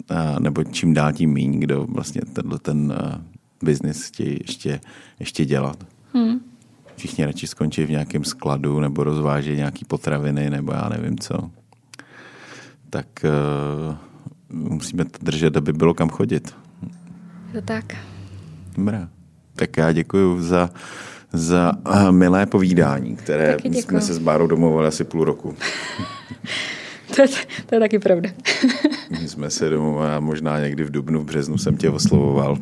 a, nebo čím dál tím míň, kdo vlastně tenhle ten biznis chtějí ještě, ještě dělat. Hmm. Všichni radši skončí v nějakém skladu nebo rozvážejí nějaký potraviny nebo já nevím co. Tak uh, musíme to držet, aby bylo kam chodit. To tak. Dobrá. Tak já děkuji za, za uh, milé povídání, které jsme se s Bárou domluvili asi půl roku. to, je, to je taky pravda. My jsme se domluvili, možná někdy v dubnu, v březnu jsem tě oslovoval.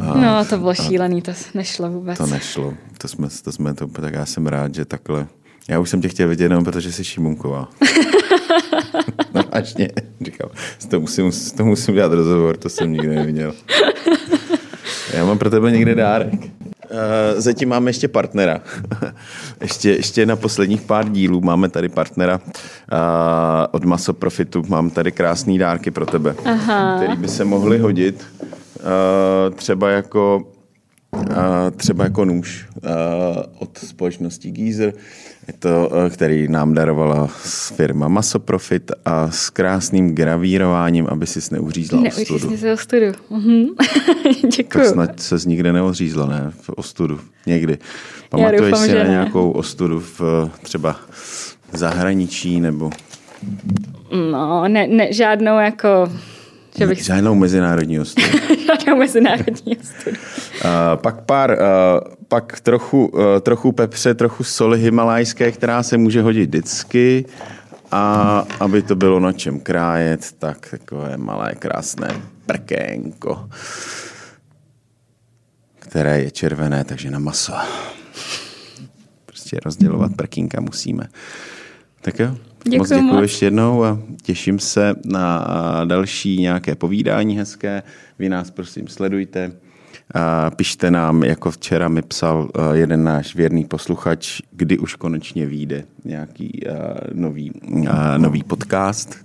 A, no, to bylo šílený, to nešlo vůbec. To nešlo, to jsme, to jsme to, tak já jsem rád, že takhle. Já už jsem tě chtěl vidět jenom protože jsi Šimunková. no, vážně, říkal, to musím, to musím dělat rozhovor, to jsem nikdy neviděl. Já mám pro tebe někde dárek. Uh, zatím máme ještě partnera. ještě, ještě na posledních pár dílů máme tady partnera uh, od Maso Profitu. Mám tady krásné dárky pro tebe, Aha. který by se mohly hodit uh, třeba jako uh, třeba jako nůž uh, od společnosti Geezer, je to, uh, který nám darovala firma Masoprofit a s krásným gravírováním, aby si neuřízla Neuřízla ostudu. si ostudu. Mhm. Děkuji. To snad se z nikde neořízla, ne? V ostudu. Někdy. Pamatuješ doufám, si na ne. nějakou ostudu v třeba zahraničí nebo... No, ne, ne, žádnou jako že bych... Žádnou mezinárodní ostudu. Žádnou mezinárodní ostudu. Uh, pak pár, uh, pak trochu, uh, trochu pepře, trochu soli himalajské, která se může hodit vždycky. A aby to bylo na čem krájet, tak takové malé krásné prkénko, které je červené, takže na maso. Prostě rozdělovat prkínka musíme. Tak jo. Děkuji moc děkuji moc. ještě jednou a těším se na další nějaké povídání hezké. Vy nás prosím sledujte. Pište nám, jako včera mi psal jeden náš věrný posluchač, kdy už konečně vyjde nějaký nový, nový podcast,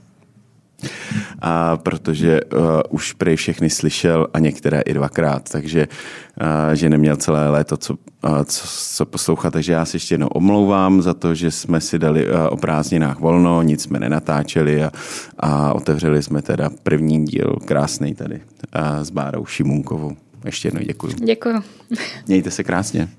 a protože uh, už prej všechny slyšel a některé i dvakrát, takže uh, že neměl celé léto co, uh, co, co poslouchat, takže já si ještě jednou omlouvám za to, že jsme si dali uh, o prázdninách volno, nic jsme nenatáčeli a, a otevřeli jsme teda první díl krásný tady uh, s Bárou Šimunkovou. Ještě jednou děkuji. Děkuji. Mějte se krásně.